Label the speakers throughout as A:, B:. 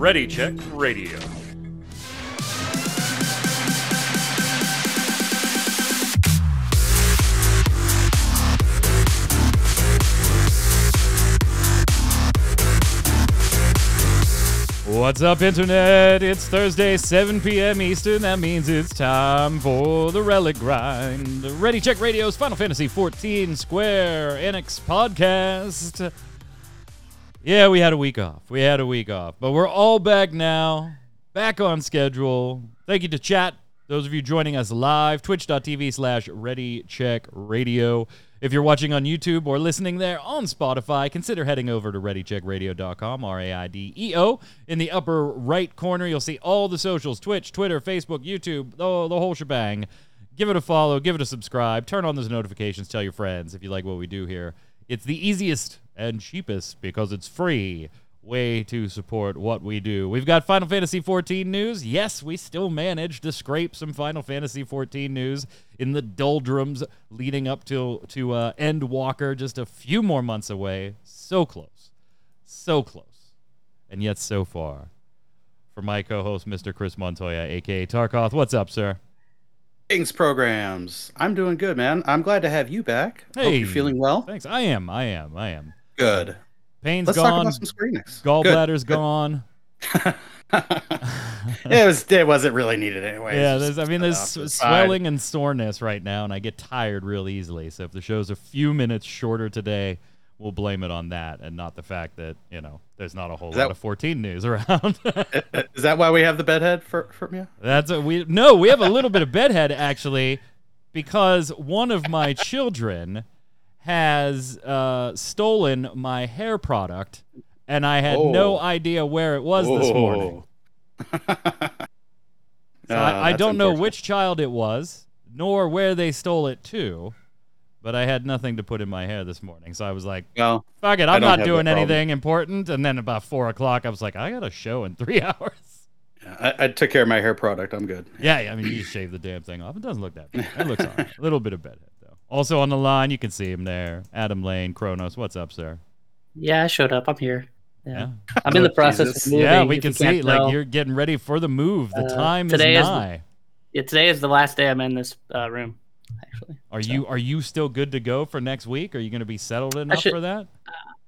A: Ready Check Radio. What's up, Internet? It's Thursday, 7 p.m. Eastern. That means it's time for the Relic Grind. Ready Check Radio's Final Fantasy XIV Square Enix podcast. Yeah, we had a week off. We had a week off. But we're all back now, back on schedule. Thank you to chat. Those of you joining us live, twitch.tv slash Ready Check Radio. If you're watching on YouTube or listening there on Spotify, consider heading over to ReadyCheckRadio.com, R A I D E O. In the upper right corner, you'll see all the socials Twitch, Twitter, Facebook, YouTube, the, the whole shebang. Give it a follow, give it a subscribe, turn on those notifications, tell your friends if you like what we do here. It's the easiest and cheapest because it's free way to support what we do. We've got Final Fantasy XIV news. Yes, we still managed to scrape some Final Fantasy XIV news in the doldrums leading up to to uh, Endwalker, just a few more months away. So close, so close, and yet so far. For my co-host, Mr. Chris Montoya, aka Tarkoth, what's up, sir?
B: Thanks, programs. I'm doing good, man. I'm glad to have you back. Hope
A: Hey.
B: you're feeling well.
A: Thanks. I am. I am. I am.
B: Good.
A: Pain's
B: Let's talk
A: gone.
B: about some Squeenix.
A: Gallbladder's gone.
B: it was. It wasn't really needed anyway.
A: Yeah, there's, I mean,
B: cut
A: there's
B: off.
A: s- swelling and soreness right now, and I get tired real easily. So if the show's a few minutes shorter today, we'll blame it on that, and not the fact that you know there's not a whole
B: Is that-
A: lot of 14 news around.
B: Is that why we have the bedhead for from you?
A: That's a, we no, we have a little bit of bedhead actually, because one of my children has uh, stolen my hair product, and I had no
B: Oh.
A: idea where it was this morning. So
B: Ah,
A: I, I don't know which child it was, nor where they stole it to, but I had nothing to put in my hair this morning. So I was like,
B: Well,
A: fuck it, I'm not doing anything important. And then about four o'clock, I was like, I got a show in three hours.
B: I, I took care of my hair product. I'm good.
A: Yeah, I mean, you just shave the damn thing off. It doesn't look that bad. It looks all right. A little bit of bedhead. Also on the line, you can see him there. Adam Lane, Kronos. What's up, sir?
C: Yeah, I showed up. I'm here. Yeah.
A: Yeah.
C: I'm in the process
B: Jesus.
C: of moving.
A: yeah, we
C: if
A: can
C: you can't
A: see. Like,
C: tell.
A: you're getting ready for the move. The
C: Uh,
A: time is
C: today is the-
A: nigh.
C: Yeah, today is the last day I'm in this uh, room. Actually,
A: Are
C: so-
A: you are you still good to go for next week? Are you going to be settled enough
C: should-
A: for that?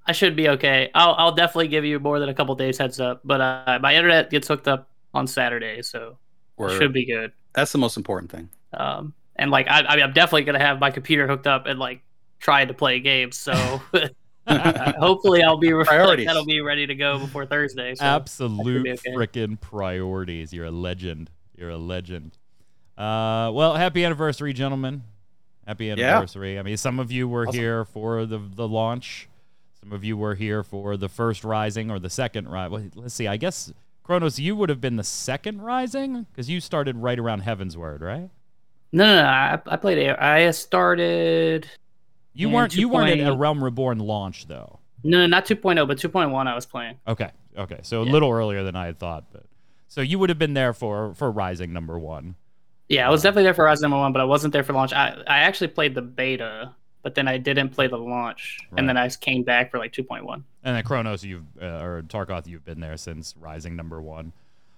C: I should be okay. I'll I'll definitely give you more than a couple days heads up. But uh, my internet gets hooked up on Saturday, so
B: Or,
C: it should be good.
B: That's the most important thing.
C: Um, and like I, I mean, I'm definitely gonna have my computer hooked up and like trying to play games. So hopefully I'll be
B: Priorities.
C: that'll be ready to go before Thursday. So.
A: Absolute
C: okay.
A: frickin' priorities. You're a legend. You're a legend. Uh, well, happy anniversary, gentlemen. Happy anniversary. I mean, some of you were
B: Awesome.
A: here for the the launch. Some of you were here for the first Rising or the second rise. Well, let's see. I guess Kronos, you would have been the second Rising because you started right around Heavensward, right?
C: No, no, no. I, I played. A- I started.
A: You weren't you weren't at a Realm Reborn launch though.
C: No, no, not 2.0, but 2.1. I was playing.
A: Okay. Okay. So a little earlier than I had thought, but so you would have been there for for Rising number one.
C: Yeah, I was
A: Uh,
C: definitely there for Rising number one, but I wasn't there for launch. I, I actually played the beta, but then I didn't play the launch,
A: Right.
C: and then I came back for like 2.1.
A: And then Kronos, you've uh, or Tarkoth, you've been there since Rising number one.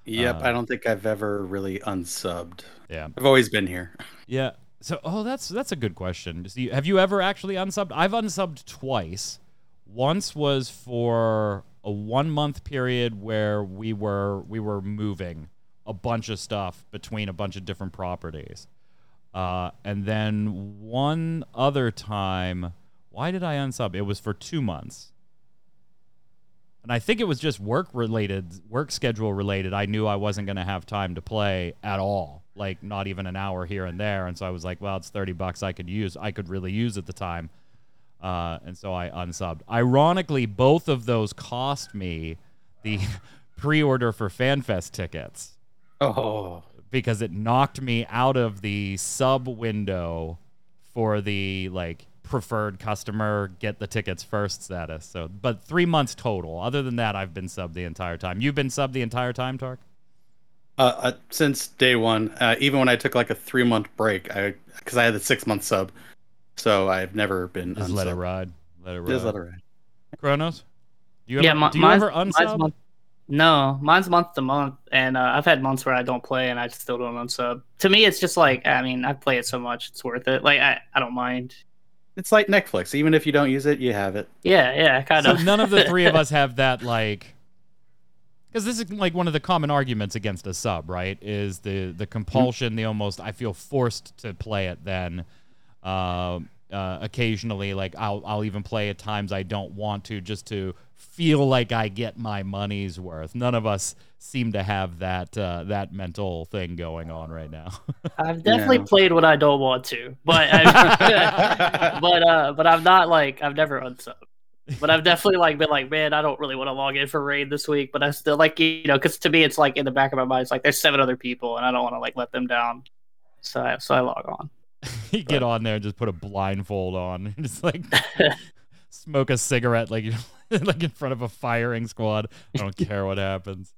B: Yep.
A: Uh,
B: I don't think I've ever really unsubbed.
A: Yeah,
B: I've always been here.
A: yeah. So, oh, that's that's a good question. You- have you ever actually unsubbed? I've unsubbed twice. Once was for a one month period where we were we were moving a bunch of stuff between a bunch of different properties, uh, and then one other time. Why did I unsub? It was for two months. And I think it was just work related, work schedule related. I knew I wasn't going to have time to play at all, like not even an hour here and there. And so I was like, well, it's 30 bucks I could use, I could really use at the time. Uh, and so I unsubbed. Ironically, both of those cost me the pre order for FanFest tickets
B: Oh.
A: because it knocked me out of the sub window for the like preferred customer get the tickets first status. So, but three months total. Other than that, I've been sub the entire time. You've been sub the entire time, Tark.
B: Uh, uh, since day one, uh, even when I took like a three month break, I because I had the six month sub, so I've never been.
A: Just let it ride. Let it ride.
B: Just let it ride.
A: Kronos. Do you
C: yeah,
A: ever,
C: my,
A: do you
C: mine's,
A: ever
C: mine's
A: unsub?
C: month- No, mine's month to month, and uh, I've had months where I don't play and I still don't unsub. To me, it's just like I mean, I play it so much, it's worth it. Like I, I don't mind.
B: It's like Netflix. Even if you don't use it, you have it.
C: Yeah, yeah, kind
A: So
C: of.
A: none of the three of us have that like because this is like one of the common arguments against a sub, right? Is the the compulsion, the almost I feel forced to play it then. Uh, uh, occasionally, like I'll I'll even play at times I don't want to just to feel like I get my money's worth. None of us seem to have that uh, that mental thing going on right now.
C: I've definitely
B: Yeah.
C: played when I don't want to, but I, but uh, but I'm not like I've never unsubbed. But I've definitely like been like, man, I don't really want to log in for raid this week, but I still like you know, because to me it's like in the back of my mind, it's like there's seven other people, and I don't want to like let them down, so I, so I log on.
A: you get on there and just put a blindfold on, and just like smoke a cigarette like you like in front of a firing squad. I don't care what happens.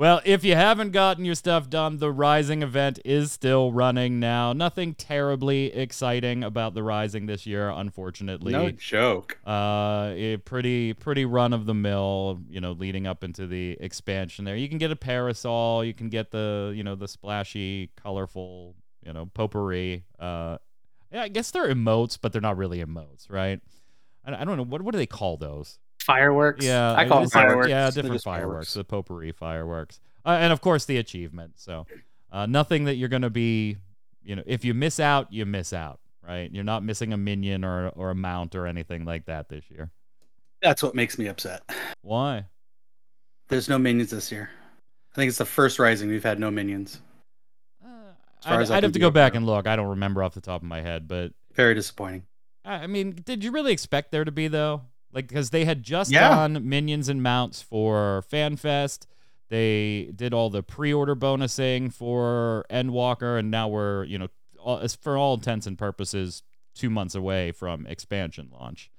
A: Well, if you haven't gotten your stuff done, the Rising event is still running now. Nothing terribly exciting about the Rising this year, unfortunately.
B: No joke.
A: Uh, a pretty pretty run of the mill, you know, leading up into the expansion. There, you can get a parasol, you can get the you know the splashy, colorful, you know, potpourri. Uh, yeah, I guess they're emotes, but they're not really emotes, right? I, I don't know what what do they call those?
C: Fireworks.
A: Yeah,
C: I call them fireworks.
A: Yeah, different fireworks.
B: fireworks.
A: The potpourri fireworks, uh, and of course the achievement. So, uh, nothing that you're gonna be, you know, if you miss out, you miss out, right? You're not missing a minion or or a mount or anything like that this year.
B: That's what makes me upset.
A: Why?
B: There's no minions this year. I think it's the first Rising we've had no minions.
A: Uh,
B: far
A: I'd,
B: as I
A: I'd have to go back and look. I don't remember off the top of my head, but
B: Very disappointing.
A: I I mean, did you really expect there to be though? Like, because they had just
B: Yeah.
A: done minions and mounts for FanFest. They did all the pre-order bonusing for Endwalker, and now we're, you know, all, for all intents and purposes, two months away from expansion launch.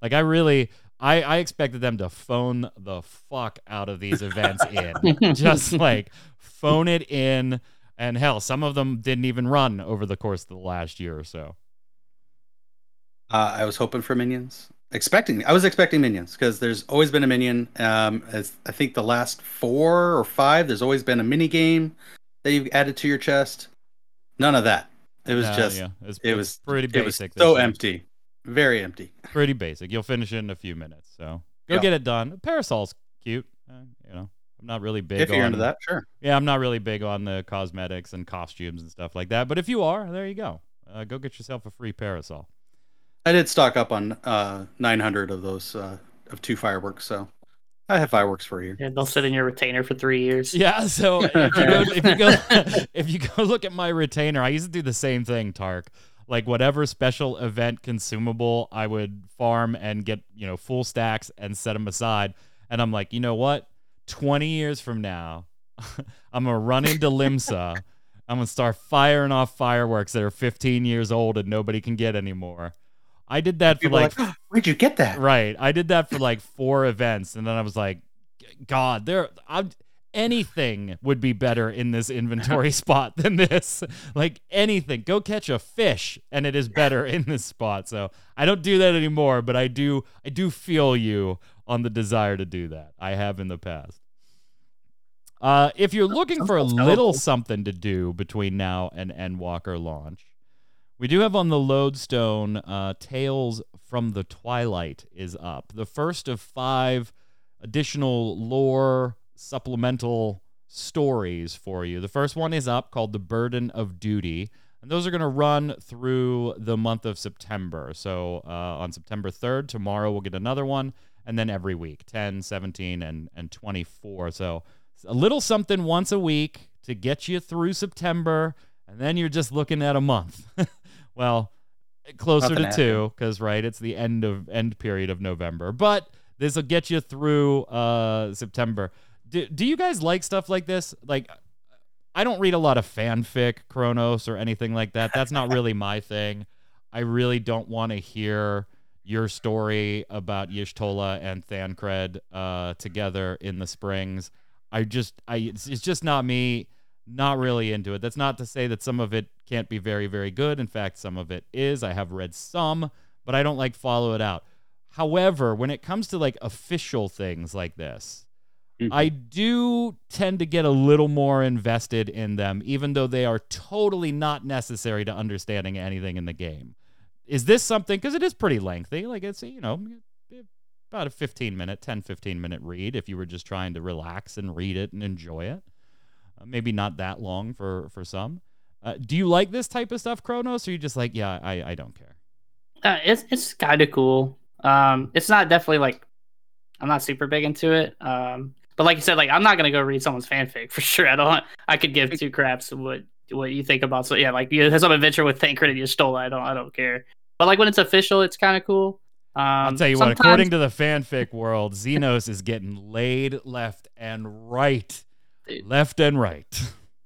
A: Like, I really, I, I expected them to phone the fuck out of these events in, just like phone it in. And hell, some of them didn't even run over the course of the last year or so.
B: Uh, I was hoping for minions. Expecting, I was expecting minions because there's always been a minion. Um, as I think the last four or five, there's always been a mini game that you've added to your chest. None of that. It was
A: Uh,
B: just,
A: yeah,
B: it was
A: pretty
B: it was
A: basic.
B: so
A: this year.
B: empty, very empty.
A: Pretty basic. You'll finish it in a few minutes. So go
B: Yeah.
A: get it done. Parasol's cute. Uh, you know, I'm not really big
B: if you're
A: on
B: into that, sure.
A: Yeah, I'm not really big on the cosmetics and costumes and stuff like that. But if you are, there you go. Uh, go get yourself a free parasol.
B: I did stock up on uh, 900 of those uh, of two fireworks, so I have fireworks for a year.
C: And they'll sit in your retainer for three years.
A: Yeah, so if you go if you go if you go look at my retainer, I used to do the same thing, Tark. Like whatever special event consumable, I would farm and get, you know, full stacks and set them aside. And I'm like, you know what? 20 years from now, I'm gonna run into Limsa. I'm gonna start firing off fireworks that are 15 years old and nobody can get anymore. I did that for
B: People
A: like
B: like, "Oh, where'd you get that?
A: Right. I did that for like four events, and then I was like, God, there. I'm anything would be better in this inventory spot than this. Like anything, go catch a fish, and it is better in this spot. So I don't do that anymore, but I do. I do feel you on the desire to do that. I have in the past. Uh, if you're looking for a little something to do between now and Endwalker launch, we do have on the lodestone uh, Tales from the Twilight is up. The first of five additional lore supplemental stories for you. The first one is up called The Burden of Duty. And those are going to run through the month of September. So uh, on September 3rd, tomorrow we'll get another one. And then every week 10, 17, and, and 24. So a little something once a week to get you through September. And then you're just looking at a month. well, closer
B: Nothing
A: to two because right it's the end of end period of november. But this will get you through uh september. Do, do you guys like stuff like this? Like i don't read a lot of fanfic Kronos or anything like that. That's not really my thing. I really don't want to hear your story about Y'shtola and Thancred uh together in the springs. I just i it's, it's just not me not really into it. That's not to say that some of it can't be very, very good. In fact, some of it is. I have read some, but I don't like follow it out. However, when it comes to like official things like this,
B: Mhm.
A: I do tend to get a little more invested in them, even though they are totally not necessary to understanding anything in the game. Is this something, because it is pretty lengthy, like it's, you know, about a 15 minute, 10, 15 minute read if you were just trying to relax and read it and enjoy it. Uh, maybe not that long for, for some. Uh, do you like this type of stuff, Kronos, or are you just like, yeah, I, I don't care?
C: Uh, it's it's kind of cool. Um, it's not definitely like I'm not super big into it. Um, but like you said, like I'm not gonna go read someone's fanfic for sure. I don't. I could give two craps what what you think about. So yeah, like you have some adventure with Thancred and you stole it. I don't. I don't care. But like when it's official, it's kind of cool. Um,
A: I'll tell you what, according to the fanfic world, Zenos is getting laid left and right.
C: Dude.
A: Left and right.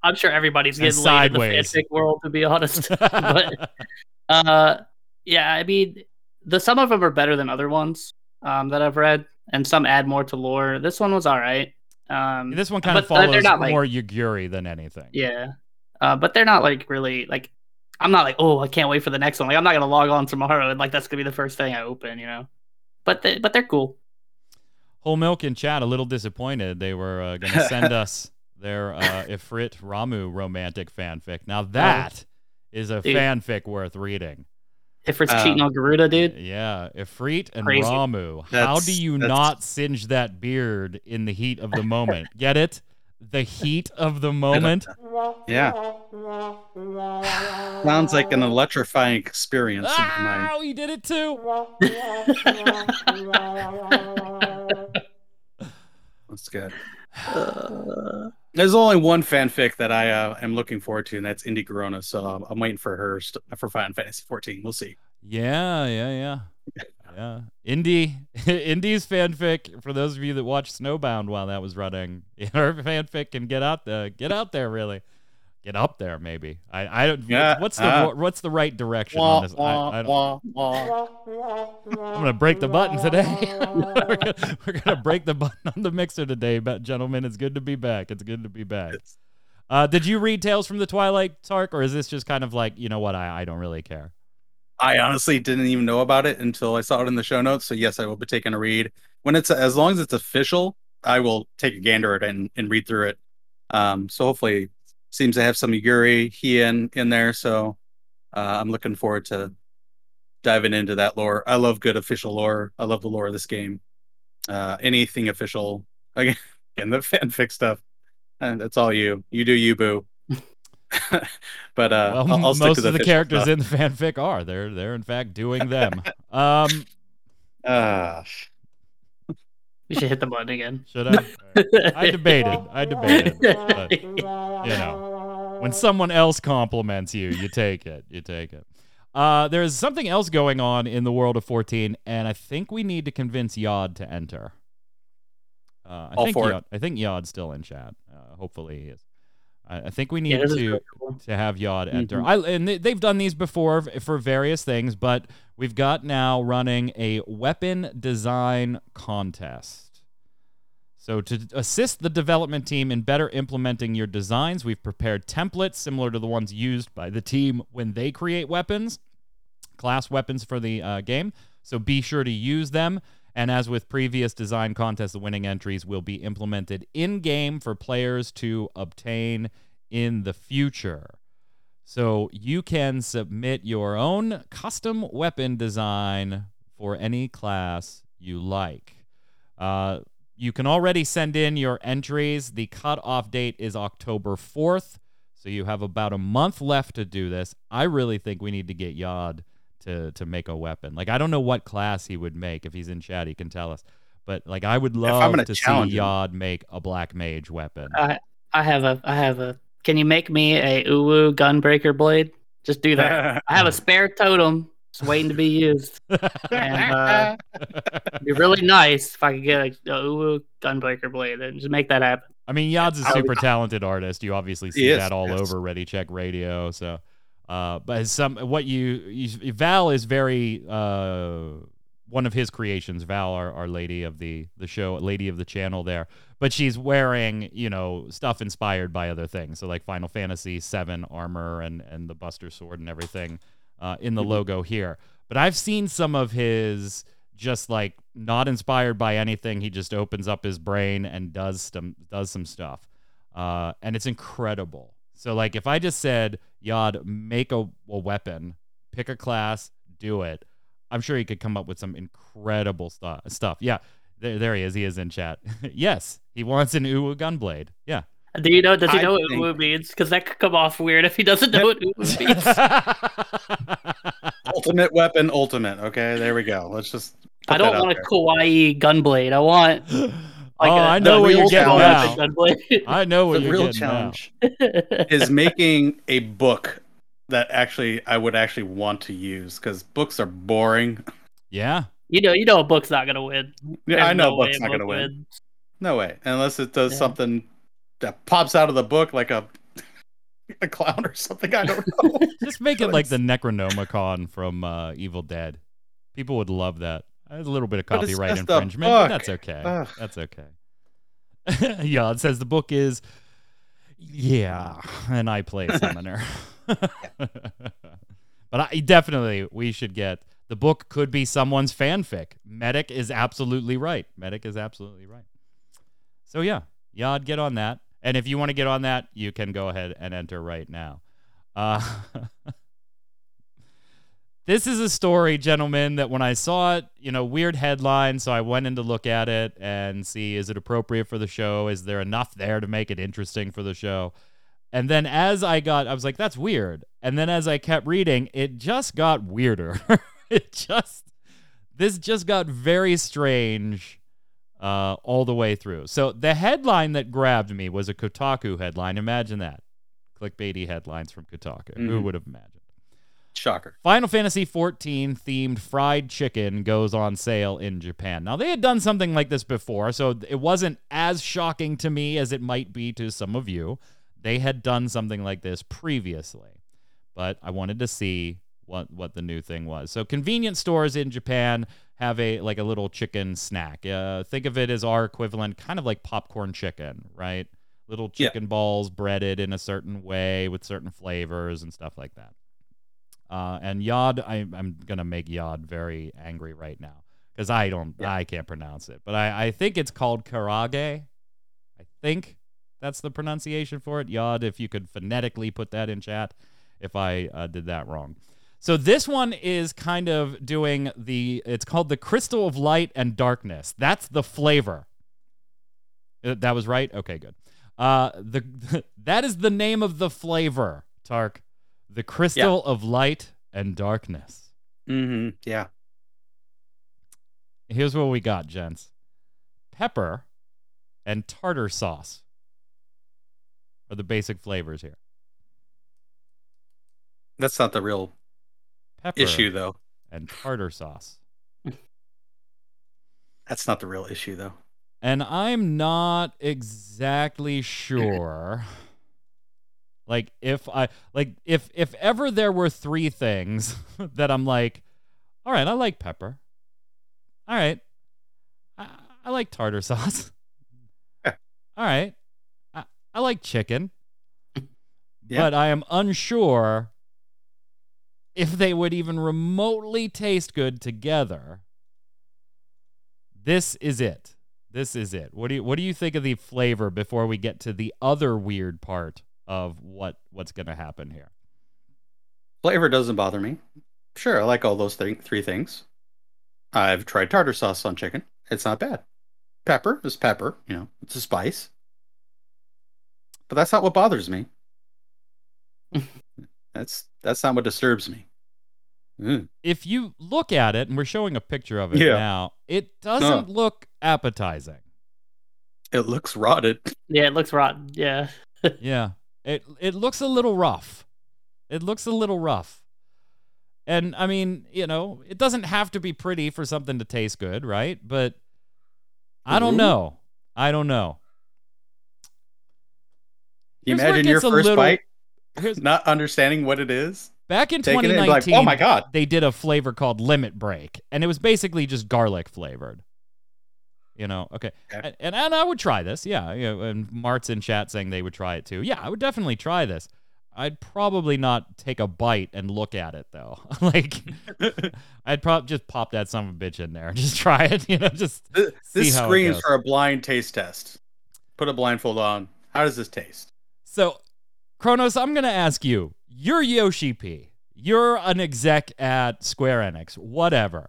C: I'm sure everybody's
A: And
C: getting laid in the
A: sideways.
C: fanfic world, to be honest. but uh, yeah, I mean, the some of them are better than other ones um, that I've read, and some add more to lore. This one was all right. Um,
A: this one kind of follows
C: not, like-
A: more Yugiri than anything.
C: yeah, uh, but they're not like really like. I'm not like, oh, I can't wait for the next one. Like, I'm not gonna log on tomorrow and like that's gonna be the first thing I open, you know. But they, but they're cool.
A: Whole Milk in chat a little disappointed. They were uh, going to send us their uh, Ifrit Ramuh romantic fanfic. Now that is a
C: Oh. Dude.
A: fanfic worth reading.
C: If it's
B: Uh,
C: cheating on Garuda, dude.
A: Yeah, Ifrit and
C: Crazy.
A: Ramuh. How do you
B: that's-
A: not singe that beard in the heat of the moment? Get it? The heat of the moment.
B: Yeah. Sounds like an electrifying experience in my.
A: Ah, he did it too.
B: That's good.
C: Uh,
B: There's only one fanfic that I uh, am looking forward to, and that's Indie Corona. So I'm, I'm waiting for her st- for Final Fantasy 14. We'll see.
A: Yeah, yeah, yeah. Yeah. Indie Indie's fanfic, for those of you that watched Snowbound while that was running, her fanfic can get out the get out there really. Get up there maybe. I I don't
B: Yeah,
A: what's the
B: uh,
A: what's the right direction on this? I, I don't, I'm gonna break the button today. we're, gonna, we're gonna break the button on the mixer today, but gentlemen, it's good to be back. It's good to be back. Uh, did you read Tales from the Twilight, Tark, or is this just kind of like you know what? I I don't really care.
B: I honestly didn't even know about it until I saw it in the show notes. So yes, I will be taking a read when it's as long as it's official. I will take a gander at it and, and read through it. Um, so hopefully, seems to have some Yuri Hien in there. So uh, I'm looking forward to diving into that lore. I love good official lore. I love the lore of this game. Uh, anything official again, again the fanfic stuff. And that's all you. You do you, boo. but uh,
A: well,
B: I'll, I'll
A: most
B: the
A: of the characters
B: stuff.
A: in the fanfic are they're they're in fact doing them. um,
B: Ah,
C: we should hit the button again.
A: should I? I debated. I debated. But, you know, when someone else compliments you, you take it. You take it. Uh, there's something else going on in the world of 14, and I think we need to convince Yod to enter. Uh, I
B: All
A: think
B: for it.
A: Yod, I think Yod's still in chat. Uh, hopefully he is. I, I think we need
C: Yeah,
A: to
C: cool.
A: to have Yod enter.
B: Mhm.
A: I and they, they've done these before f- for various things, but we've got now running a weapon design contest. So to assist the development team in better implementing your designs, we've prepared templates similar to the ones used by the team when they create weapons, class weapons for the uh, game. So be sure to use them. And as with previous design contests, the winning entries will be implemented in game for players to obtain in the future. So you can submit your own custom weapon design for any class you like. Uh, you can already send in your entries. The cutoff date is October 4th. So you have about a month left to do this. I really think we need to get Yod to to make a weapon. Like I don't know what class he would make. If he's in chat, he can tell us. But like I would love
B: gonna
A: see. Yod make a black mage weapon.
C: I I have a I have a. Can you make me a Uwu gunbreaker blade? Just do that. I have a spare totem. Just waiting to be used. And uh, it'd be really nice if I could get a, a Uwu gunbreaker blade and just make that happen.
A: I mean, Yod's a
B: I would-
A: super talented artist. You obviously see
B: is,
A: that all
B: yes.
A: over Ready Check Radio. So, uh, but some what you, you Val is very uh, one of his creations. Val, our, our lady of the the show, lady of the channel there. But she's wearing you know stuff inspired by other things. So like Final Fantasy VII armor and and the Buster Sword and everything uh, in the
B: Mhm.
A: logo here. But I've seen some of his just like not inspired by anything. He just opens up his brain and does some does some stuff, uh, and it's incredible. So like if I just said Yod make a, a weapon, pick a class, do it. I'm sure he could come up with some incredible stu- stuff. Yeah, there, there he is. He is in chat. yes, he wants an Uwu gunblade. Yeah.
C: Do you know? Does he
B: I
C: know what
B: think-
C: Uwu means? Because that could come off weird if he doesn't know what Uwu means.
B: ultimate weapon, ultimate. Okay, there we go. Let's just.
C: I don't
B: that out
C: want a
B: there.
C: kawaii gunblade. I want. Like
A: oh,
C: a-
A: I
C: the
A: know what you're getting
B: challenge.
A: now.
C: Gunblade.
A: I know what
B: The
A: you're
B: real
A: getting
B: challenge
C: I
B: is making a book that actually I would actually want to use because books are boring.
A: Yeah.
C: You know, you know, a book's not gonna win.
B: Yeah,
C: There's
B: I know
C: no
B: a
C: way
B: book's
C: a
B: not going to
C: book
B: win. No way, unless it does
C: Yeah.
B: something that pops out of the book like a a clown or something. I don't know.
A: Just make it like the Necronomicon from uh, Evil Dead. People would love that. There's a little bit of copyright
B: just
A: infringement, but that's okay.
B: Ugh.
A: That's okay. yeah, it says the book is yeah, and I play Summoner. but I definitely we should get the book could be someone's fanfic. Medic is absolutely right. Medic is absolutely right. So yeah, Yod, get on that. And if you want to get on that, you can go ahead and enter right now. Uh, this is a story, gentlemen, that when I saw it, you know, weird headline, so I went in to look at it and see is it appropriate for the show? Is there enough there to make it interesting for the show? And then as I got, I was like, that's weird. And then as I kept reading, it just got weirder. it just, this just got very strange uh, all the way through. So the headline that grabbed me was a Kotaku headline. Imagine that. Clickbaity headlines from Kotaku. Who
B: Mhm.
A: would have imagined?
B: Shocker.
A: Final Fantasy XIV themed fried chicken goes on sale in Japan. Now, they had done something like this before, so it wasn't as shocking to me as it might be to some of you. They had done something like this previously, but I wanted to see what what the new thing was. So, convenience stores in Japan have a like a little chicken snack. Uh, think of it as our equivalent, kind of like popcorn chicken, right? Little
B: Yeah.
A: chicken balls breaded in a certain way with certain flavors and stuff like that. Uh, and Yod, I, I'm gonna make Yod very angry right now because I don't,
B: Yeah.
A: I can't pronounce it, but I, I think it's called karage. I think that's the pronunciation for it. Yod, if you could phonetically put that in chat, if I uh, did that wrong. So this one is kind of doing the. It's called the crystal of light and darkness. That's the flavor. Uh, That was right. Okay, good. Uh, the that is the name of the flavor. Tark, the crystal of light and darkness.
B: Mm-hmm. Yeah.
A: Here's what we got, gents. Pepper and tartar sauce are the basic flavors here.
B: That's not the real
A: Pepper
B: issue, though.
A: and tartar sauce.
B: That's not the real issue, though.
A: And I'm not exactly sure. Like if I like if if ever there were three things that I'm like, all right, I like pepper. All right. I, I like tartar sauce. All right. I, like chicken.
B: Yeah.
A: But I am unsure if they would even remotely taste good together. This is it. This is it. What do you what do you think of the flavor before we get to the other weird part of what what's going to happen here?
B: Flavor doesn't bother me. Sure, I like all those thing- three things. I've tried tartar sauce on chicken. It's not bad. Pepper is pepper, you know, it's a spice. But that's not what bothers me. that's that's not what disturbs me. Mm.
A: If you look at it and we're showing a picture of it
B: Yeah.
A: now, it doesn't look appetizing.
B: It looks rotted.
C: Yeah, it looks rotten. Yeah.
A: yeah. It it looks a little rough. It looks a little rough. And I mean, you know, it doesn't have to be pretty for something to taste good, right? But I don't
B: Mhm.
A: know. I don't know. Here's
B: imagine your first
A: little-
B: bite
A: Here's
B: not understanding what it is.
A: back in
B: Taking it and be
A: 2019.
B: like, "Oh my God."
A: They did a flavor called Limit Break, and it was basically just garlic flavored. You know, okay,
B: Okay.
A: And, and and I would try this, yeah. You know, and Mart's in chat saying they would try it too. Yeah, I would definitely try this. I'd probably not take a bite and look at it though. like I'd probably just pop that son of a bitch in there and just try it. You know, just
B: This
A: it
B: screams for a blind taste test. Put a blindfold on. How does this taste?
A: So, Kronos, I'm going to ask you. You're Yoshi P. You're an exec at Square Enix, whatever.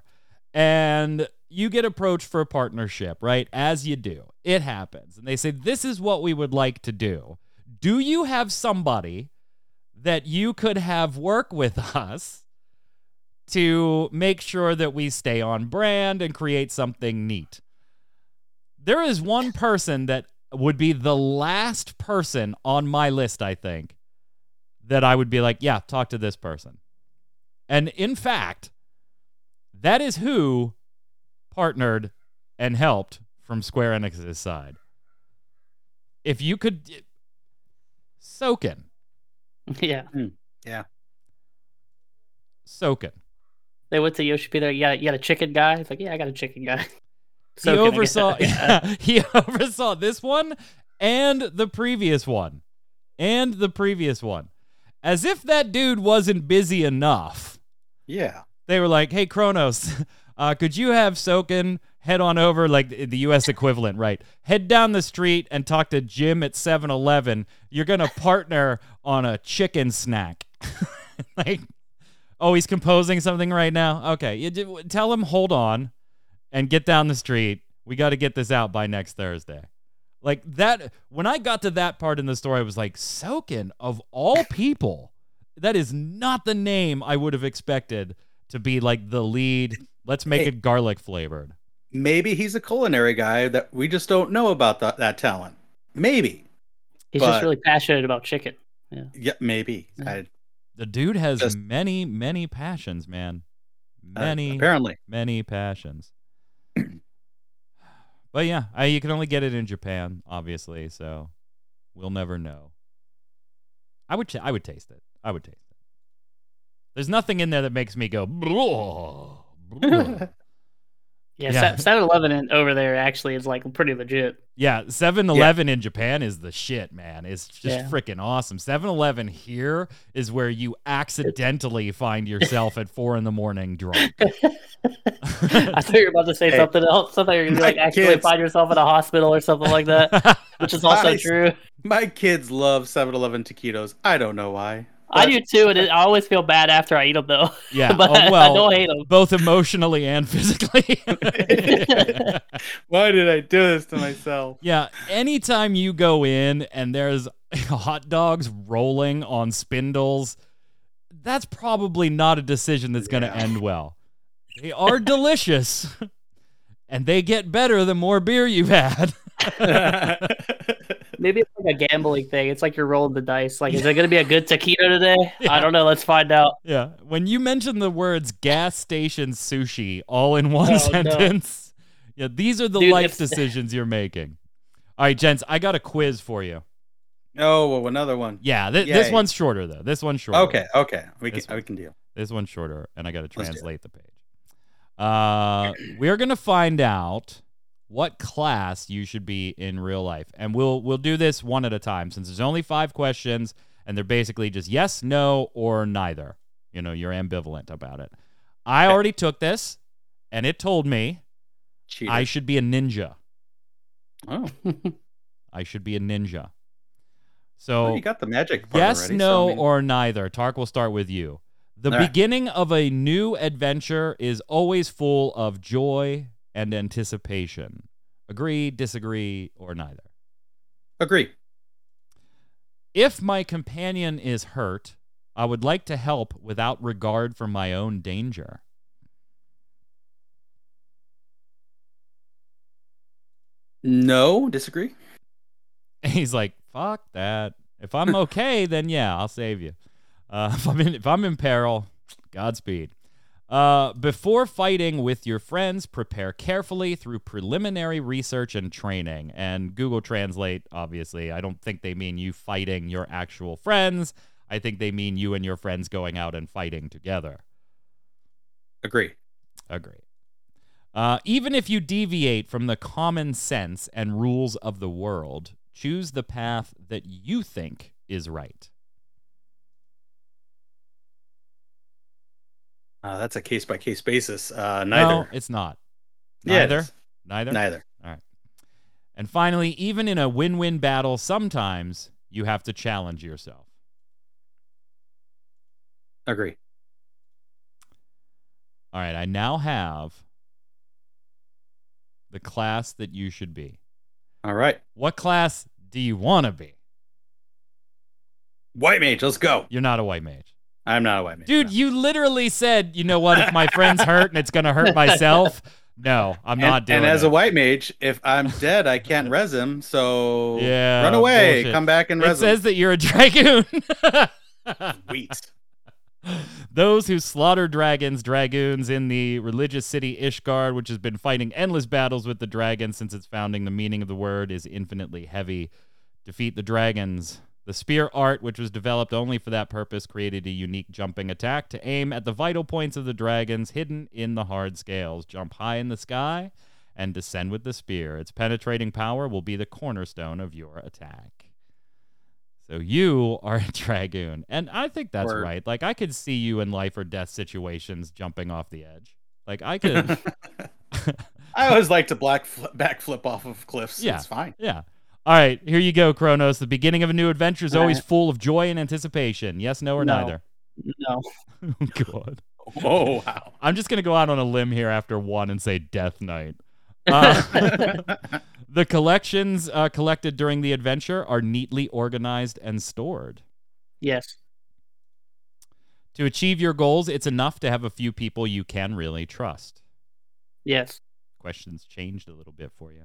A: And you get approached for a partnership, right? As you do. It happens. And they say, This is what we would like to do. Do you have somebody that you could have work with us to make sure that we stay on brand and create something neat? There is one person that would be the last person on my list, I think, that I would be like, yeah, talk to this person. And in fact, that is who partnered and helped from Square Enix's side. If you could, Soken,
C: yeah. Hmm. Yeah.
A: soak Soken.
C: They went to Yoshi P. There, you got, you got a chicken guy? It's like, yeah, I got a chicken guy.
A: He
C: So can I get
A: oversaw,
C: that?
A: he oversaw this one and the previous one, and the previous one, as if that dude wasn't busy enough.
B: Yeah.
A: they were like, "Hey, Kronos, uh, could you have Soken head on over, like the the U.S. equivalent, right? Head down the street and talk to Jim at 7-Eleven. You're gonna partner on a chicken snack." like, oh, he's composing something right now. Okay, you do, tell him hold on and get down the street. We got to get this out by next Thursday. Like that. When I got to that part in the story, I was like, Soken of all people that is not the name I would have expected to be like the lead. Let's make
B: Hey.
A: it garlic flavored.
B: Maybe he's a culinary guy that we just don't know about that, that talent. Maybe.
C: He's
B: But-
C: just really passionate about chicken.
B: Yeah, maybe.
C: Yeah.
B: I,
A: The dude has
B: Just-
A: many, many passions, man.
B: uh,
A: Many,
B: apparently.
A: many passions. But yeah, I, you can only get it in Japan, obviously. So we'll never know. I would, ch- I would taste it. I would taste it. There's nothing in there that makes me go.
C: Yeah,
A: Yeah.
C: 7 Eleven over there actually is like pretty legit.
A: Yeah, 7-Eleven in Japan is the shit, man. It's just
C: Yeah.
A: freaking awesome. 7-Eleven here is where you accidentally find yourself at four in the morning drunk.
C: I thought you were about to say
B: Hey.
C: something else. I thought you were going to like actually
B: kids-
C: find yourself in a hospital or something like that, which is also
B: Nice.
C: true.
B: My kids love 7 Eleven taquitos. I don't know why.
C: I do too, and I always feel bad after I eat them though.
A: yeah, oh,
C: but
A: oh,
C: I don't hate them.
A: both emotionally and physically.
B: Why did I do this to myself?
A: yeah, anytime you go in and there's hot dogs rolling on spindles, that's probably not a decision that's going to
B: Yeah.
A: end well. They are delicious, and they get better the more beer you've had.
C: Maybe it's like a gambling thing. It's like you're rolling the dice. Like, is it going to be a good taquito today? I don't know. Let's find out.
A: Yeah. When you mention the words gas station sushi all in one
C: Oh, no.
A: sentence, yeah, these are the
C: Dude,
A: life
C: if-
A: decisions you're making. All right, gents, I got a quiz for you.
B: oh, well, another one.
A: Yeah, th- this one's shorter though. This one's shorter.
B: Okay, okay. We can,
A: one.
B: we can deal.
A: This one's shorter, and I got to translate the page. Uh, we're gonna find out what class you should be in real life, and we'll we'll do this one at a time since there's only five questions, and they're basically just yes, no, or neither. You know, you're ambivalent about it. I already took this, and it told me
B: Cheater.
A: I should be a ninja.
B: oh,
A: I should be a ninja.
B: well,
A: So
B: you got the magic part
A: yes,
B: already, so,
A: no,
B: I mean-
A: or neither. Tark, we'll start with you. The
B: All right.
A: beginning of a new adventure is always full of joy and anticipation. Agree, disagree, or neither.
B: Agree.
A: If my companion is hurt, I would like to help without regard for my own danger.
B: No, disagree.
A: He's like, "Fuck that. If I'm okay, then yeah, I'll save you. Uh, if I'm in, if I'm in peril, Godspeed." Uh, before fighting with your friends, prepare carefully through preliminary research and training. And Google Translate, obviously, I don't think they mean you fighting your actual friends. I think they mean you and your friends going out and fighting together.
B: Agree.
A: Agree. Uh, even if you deviate from the common sense and rules of the world, choose the path that you think is right.
B: Uh, that's a case by case basis. Uh,
A: No,
B: neither.
A: it's not.
B: Yeah, it
A: Neither. Neither.
B: Neither.
A: And finally, even in a win-win battle, sometimes you have to challenge yourself.
B: Agree.
A: All right, I now have the class that you should be.
B: All right.
A: What class do you want to be?
B: White mage, let's go.
A: You're not a white mage.
B: I'm not a white mage.
A: Dude,
B: no.
A: you literally said, you know what, if my friend's hurt and it's going to hurt myself, no, I'm
B: and,
A: not doing
B: and as
A: it.
B: a white mage, if I'm dead, I can't res him. So
A: Yeah,
B: run away,
A: bullshit.
B: come back and
A: it
B: res
A: says that you're a dragoon.
B: him. Sweet.
A: Those who slaughter dragons, dragoons in the religious city Ishgard, which has been fighting endless battles with the dragons since its founding. The meaning of the word is infinitely heavy. Defeat the dragons. The spear art, which was developed only for that purpose, created a unique jumping attack to aim at the vital points of the dragons hidden in the hard scales. Jump high in the sky and descend with the spear. Its penetrating power will be the cornerstone of your attack. So you are a dragoon, and I think that's
B: Word.
A: right. Like I could see you in life or death situations jumping off the edge. Like I could,
B: I always like to black fl- backflip off of cliffs.
A: Yeah.
B: It's fine.
A: yeah. All right, here you go, Kronos. The beginning of a new adventure is always
C: Alright.
A: full of joy and anticipation. Yes, no, or
C: No.
A: neither.
C: No.
A: Oh God.
B: Oh, wow.
A: I'm just gonna go out on a limb here after one and say Death Knight. Uh, the collections uh, collected during the adventure are neatly organized and stored.
C: Yes.
A: To achieve your goals, it's enough to have a few people you can really trust.
C: Yes.
A: Questions changed a little bit for you.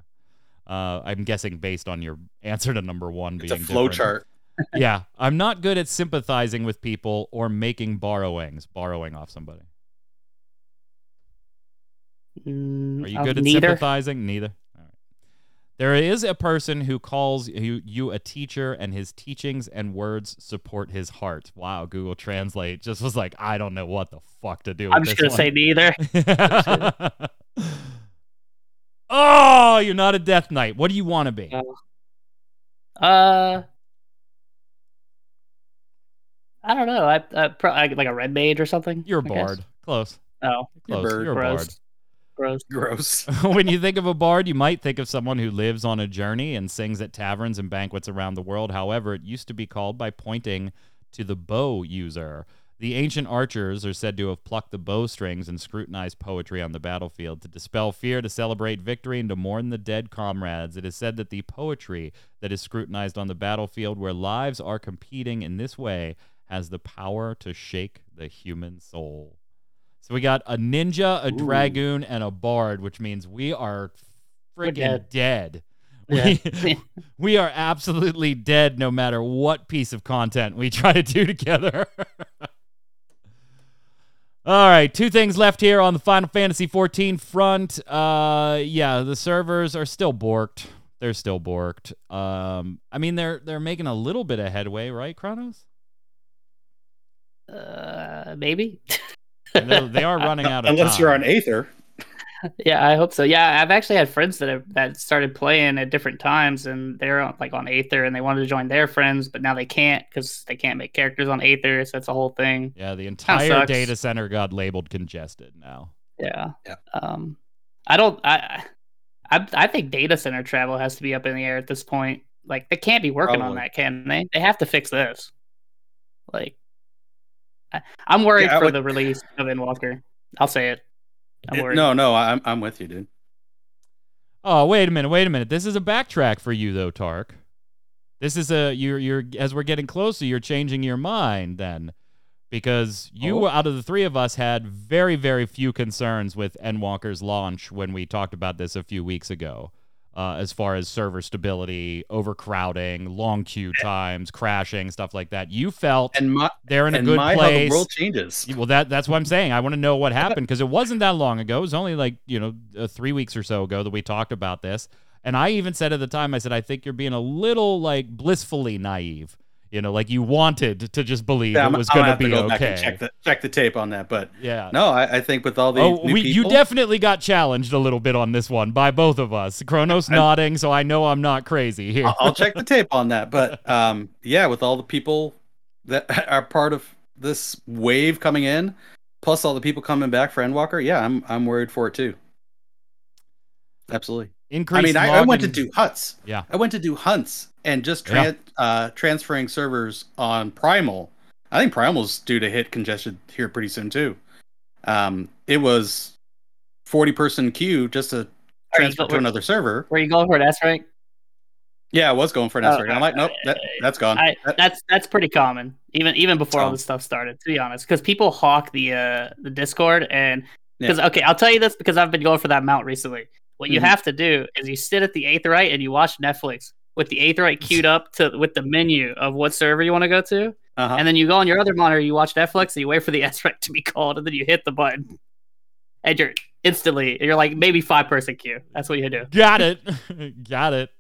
A: Uh, I'm guessing based on your answer to number one being.
B: It's a
A: being
B: flow chart.
A: yeah, I'm not good at sympathizing with people or making borrowings, borrowing off somebody.
C: Mm,
A: Are you
C: uh,
A: good at
C: neither?
A: sympathizing? Neither. All right. There is a person who calls you, you a teacher, and his teachings and words support his heart. Wow, Google Translate just was like, I don't know what the fuck to do.
C: I'm
A: with
C: just gonna
A: this
C: say neither.
A: one. oh, you're not a Death Knight. What do you want to be?
C: Uh, I don't know. I, I, pro- I like a red mage or something.
A: You're a
C: I guess.
A: bard. Close.
C: Oh,
A: Close.
B: bird.
A: You're a bard.
C: gross. Gross.
B: Gross.
A: when you think of a bard, you might think of someone who lives on a journey and sings at taverns and banquets around the world. However, it used to be called by pointing to the bow user. The ancient archers are said to have plucked the bowstrings and scrutinized poetry on the battlefield to dispel fear, to celebrate victory, and to mourn the dead comrades. It is said that the poetry that is scrutinized on the battlefield, where lives are competing in this way, has the power to shake the human soul. So we got a ninja, a
B: Ooh.
A: dragoon, and a bard, which means we are freaking
C: dead.
A: dead.
C: Yeah.
A: We, we are absolutely dead no matter what piece of content we try to do together. All right, two things left here on the Final Fantasy 14 front. Uh yeah, the servers are still borked. They're still borked. Um I mean they're they're making a little bit of headway, right, Kronos?
C: Uh, maybe.
A: They are running out of
B: Unless
A: time.
B: you're on Aether.
C: Yeah, I hope so. Yeah, I've actually had friends that have that started playing at different times, and they're on, like on Aether, and they wanted to join their friends, but now they can't because they can't make characters on Aether. So that's a whole thing.
A: Yeah, the entire data center got labeled congested now.
C: Yeah.
B: Yeah.
C: Um, I don't. I, I, I think data center travel has to be up in the air at this point. Like they can't be working on that, can they? They have to fix this. Like, I, I'm worried
B: Yeah,
C: for
B: would-
C: the release of Endwalker. I'll say it. I'm
B: It- no, no, I'm I'm with you, dude.
A: Oh, wait a minute, wait a minute. This is a backtrack for you though, Tark. This is a you're you're as we're getting closer, you're changing your mind then. Because you
B: Oh.
A: out of the three of us had very, very few concerns with Endwalker's launch when we talked about this a few weeks ago. Uh, as far as server stability, overcrowding, long queue times, crashing, stuff like that. You felt
B: And my
A: they're in a good
B: my how
A: place.
B: the world changes.
A: Well, that that's what I'm saying. I want to know what happened because it wasn't that long ago. It was only like you know uh, three weeks or so ago that we talked about this. And I even said at the time, I said, I think you're being a little like blissfully naive. You know, like you wanted to just believe
B: Yeah,
A: it was going
B: gonna
A: be
B: to go
A: okay.
B: check the check the tape on that. But
A: yeah.
B: no, I, I think with all the
A: Oh, we, you definitely got challenged a little bit on this one by both of us. Kronos
B: I-
A: nodding, so I know I'm not crazy here.
B: I'll, I'll check the tape on that. But um, yeah, with all the people that are part of this wave coming in, Plus all the people coming back for Endwalker. Yeah, I'm I'm worried for it too. Absolutely.
A: Increase
B: I mean, I, I went to do hunts.
A: Yeah.
B: I went to do hunts and just
A: Yeah.
B: uh, transferring servers on Primal. I think Primal's due to hit congestion here pretty soon too. Um, it was forty person queue just to transfer to another server.
C: Where you going for an S rank?
B: Yeah, I was going for an
C: Oh,
B: S rank. I'm like, nope, that, that's gone.
C: I, that's that's pretty common, even even before all this stuff started. To be honest, because people hawk the uh the Discord and
B: Yeah.
C: because okay, I'll tell you this because I've been going for that mount recently. What you
B: Mhm.
C: have to do is you sit at the aetheryte and you watch Netflix with the aetheryte queued up to with the menu of what server you want to go to,
B: uh-huh.
C: and then you go on your other monitor, you watch Netflix, and you wait for the S rank to be called, and then you hit the button, and you're instantly you're like maybe five person queue. That's what you do.
A: Got it. Got it.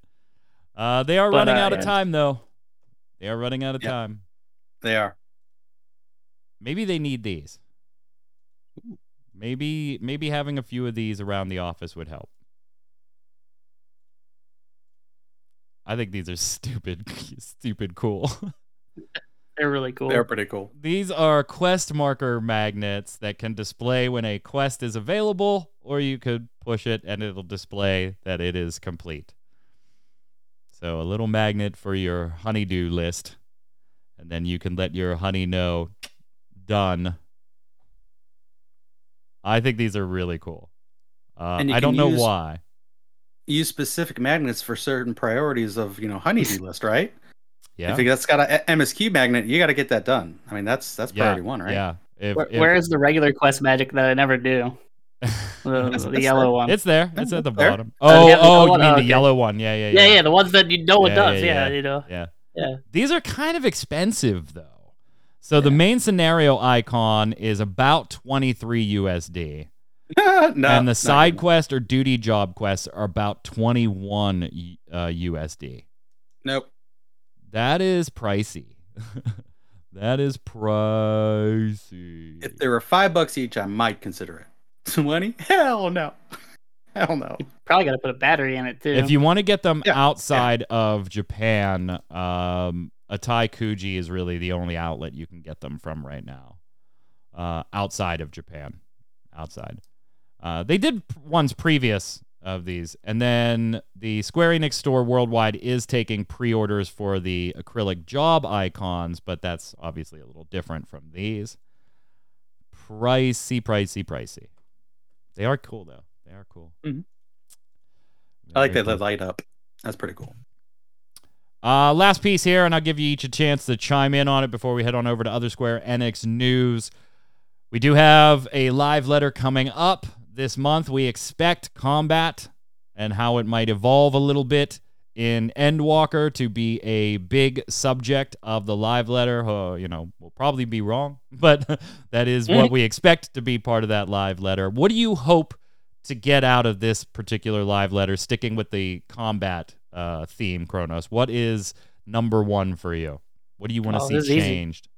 A: Uh, they are
C: But,
A: running
C: uh,
A: out of time though. They are running out of
B: Yeah.
A: time.
B: they are.
A: Maybe they need these. Maybe maybe having a few of these around the office would help. I think these are stupid stupid cool.
C: They're really cool.
B: They're pretty cool.
A: These are quest marker magnets that can display when a quest is available, or you could push it and it'll display that it is complete. So, a little magnet for your honeydew list, and then you can let your honey know done. I think these are really cool. Uh, I don't
B: can
A: know
B: use-
A: why.
B: Use specific magnets for certain priorities of you know honeydew list, right?
A: Yeah.
B: If that's got a MSQ magnet, you got to get that done. I mean, that's that's
A: yeah.
B: priority one, right?
A: Yeah. If,
C: Where,
A: if-
C: where is the regular quest magic that I never do? The,
B: It's-
C: the yellow
B: there.
C: one.
A: It's there. It's at the
B: there.
A: bottom.
C: Uh,
A: oh, Oh,
C: oh,
A: you mean
C: Oh,
A: the
C: okay.
A: yellow one? Yeah, yeah,
C: yeah,
A: yeah.
C: yeah, the ones that you know it
A: Yeah,
C: does.
A: yeah,
C: Yeah,
A: yeah.
C: you know.
A: Yeah.
C: Yeah.
A: These are kind of expensive though. So the main scenario icon is about 23 USD.
B: no,
A: and the side
B: good.
A: quest or duty job quests are about 21 uh, USD.
B: Nope.
A: That is pricey. that is pricey.
B: If they were five bucks each, I might consider it. Twenty? Hell no. Hell no.
C: Probably got to put a battery in it too.
A: If you want to get them
B: Yeah, yeah.
A: outside of Japan, um, Taito Kuji is really the only outlet you can get them from right now. Uh, outside of Japan, outside. Uh, they did p- ones previous of these, and then the Square Enix store worldwide is taking pre-orders for the acrylic job icons, but that's obviously a little different from these. Pricey, pricey, pricey. They are cool though. They are cool.
B: Mhm. I like
A: Very
B: that they light up. That's pretty cool.
A: Uh, last piece here, and I'll give you each a chance to chime in on it before we head on over to other Square Enix news. We do have a live letter coming up this month. We expect combat and how it might evolve a little bit in Endwalker to be a big subject of the live letter. Uh, you know, we'll probably be wrong, but that is what we expect to be part of that live letter. What do you hope to get out of this particular live letter, sticking with the combat uh, theme, Kronos? What is number one for you? What do you want to
C: Oh,
A: see changed?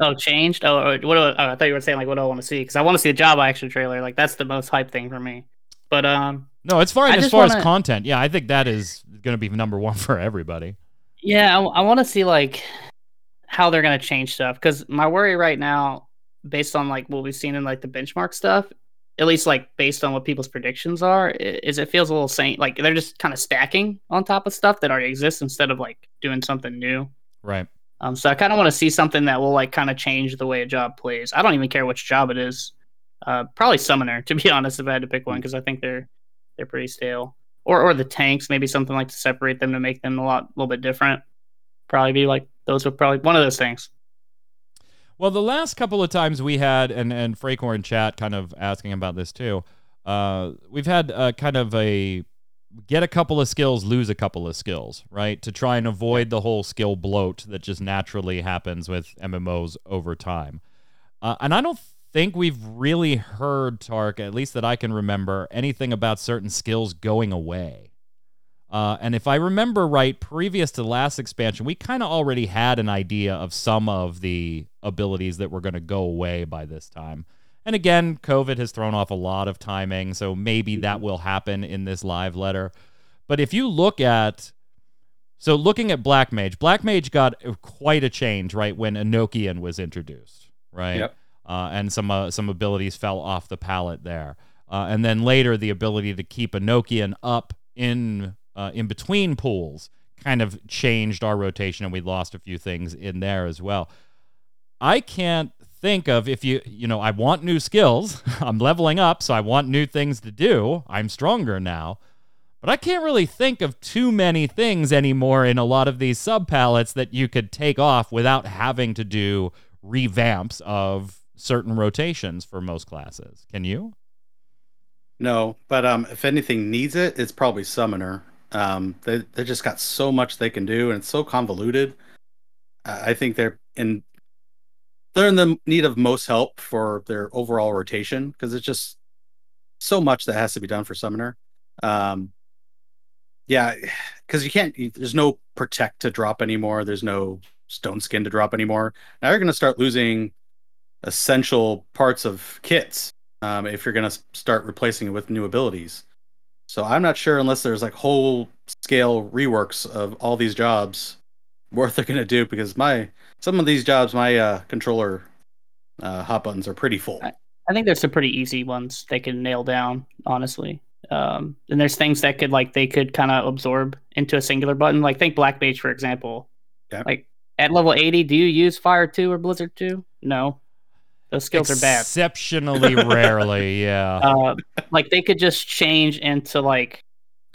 C: Oh, changed. Oh, what? Do, oh, I thought you were saying like what do I want to see because I want to see a job action trailer. Like that's the most hype thing for me. But um,
A: No, it's fine
C: I
A: as far as
C: wanna-
A: content. Yeah, I think that is going to be number one for everybody.
C: Yeah, I, want to see like how they're gonna change stuff because my worry right now, based on like what we've seen in like the benchmark stuff, at least like based on what people's predictions are, is it feels a little same. Like they're just kind of stacking on top of stuff that already exists instead of like doing something new.
A: Right.
C: Um, so I kind of want to see something that will like kind of change the way a job plays. I don't even care which job it is. Uh, probably summoner to be honest, if I had to pick one, because I think they're they're pretty stale. Or or the tanks, maybe something like to separate them to make them a lot a little bit different. Probably be like those would probably one of those things.
A: Well, the last couple of times we had, and and Fraycorn chat kind of asking about this too. Uh, we've had uh, kind of a get a couple of skills, lose a couple of skills, right? To try and avoid the whole skill bloat that just naturally happens with MMOs over time. Uh, and I don't think we've really heard Tark, at least that I can remember, anything about certain skills going away. Uh, and if I remember right, previous to the last expansion, we kind of already had an idea of some of the abilities that were going to go away by this time. And again, COVID has thrown off a lot of timing, so maybe that will happen in this live letter. But if you look at, so looking at Black Mage, Black Mage got quite a change, right, when Enochian was introduced, right?
B: Yep.
A: uh, and some uh, some abilities fell off the palette there. Uh, and then later, the ability to keep Enochian up in uh, in between pools kind of changed our rotation, and we lost a few things in there as well. I can't think of if you you know I want new skills. I'm leveling up, so I want new things to do. I'm stronger now. But I can't really think of too many things anymore in a lot of these sub palettes that you could take off without having to do revamps of certain rotations for most classes. Can you?
B: No, but um, if anything needs it, it's probably Summoner. Um, they they just got so much they can do, and it's so convoluted. I think they're in they're in the need of most help for their overall rotation because it's just so much that has to be done for Summoner. Um, yeah, because you can't. There's no protect to drop anymore. There's no stone skin to drop anymore. Now you're going to start losing essential parts of kits um, if you're going to start replacing it with new abilities. So I'm not sure unless there's like whole scale reworks of all these jobs what they're going to do because my some of these jobs my uh, controller uh, hot buttons are pretty full.
C: I, I think there's some pretty easy ones they can nail down, honestly. Um, and there's things that could like they could kind of absorb into a singular button. Like think Black Mage for example.
B: Yeah.
C: Like at level 80, do you use Fire 2 or Blizzard 2? No. Those skills are bad.
A: Exceptionally rarely, yeah.
C: Uh, like they could just change into like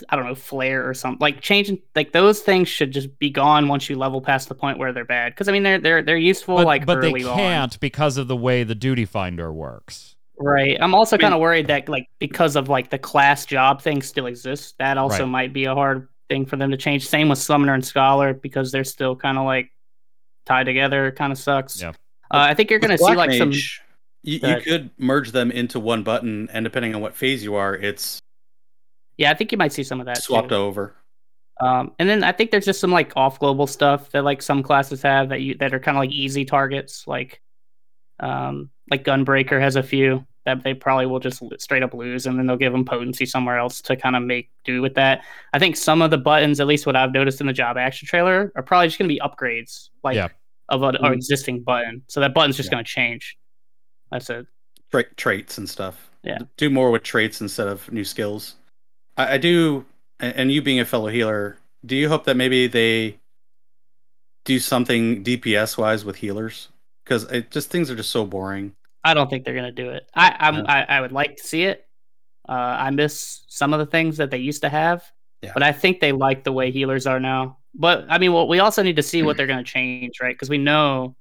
C: I don't know, flare or something. Like changing like those things should just be gone once you level past the point where they're bad. Because I mean they're they're they're useful
A: but,
C: like
A: but they can't
C: on.
A: because of the way the duty finder works.
C: Right. I'm also
B: I mean-
C: kind of worried that like because of like the class job thing still exists, that also
A: Right.
C: might be a hard thing for them to change. Same with Summoner and Scholar because they're still kind of like tied together. Kind of sucks.
A: Yeah.
C: Uh, I think you're gonna see
B: Black
C: like some.
B: You, you could merge them into one button, and depending on what phase you are, it's
C: Yeah, I think you might see some of that
B: swapped
C: too.
B: over.
C: Um, and then I think there's just some like off global stuff that like some classes have that you that are kind of like easy targets, like um, like Gunbreaker has a few that they probably will just straight up lose, and then they'll give them potency somewhere else to kind of make do with that. I think some of the buttons, at least what I've noticed in the job action trailer, are probably just going to be upgrades, like
A: Yeah.
C: of an
B: Mhm.
C: existing button. So that button's just
B: Yeah.
C: going to change. That's it.
B: Tra- traits and stuff.
C: Yeah.
B: Do more with traits instead of new skills. I, I do, and you being a fellow healer, do you hope that maybe they do something DPS wise with healers? Because it just things are just so boring.
C: I don't think they're gonna do it. I I'm,
B: Yeah.
C: I I would like to see it. Uh, I miss some of the things that they used to have,
B: Yeah.
C: but I think they like the way healers are now. But I mean, well, we also need to see what they're gonna change, right? Because we know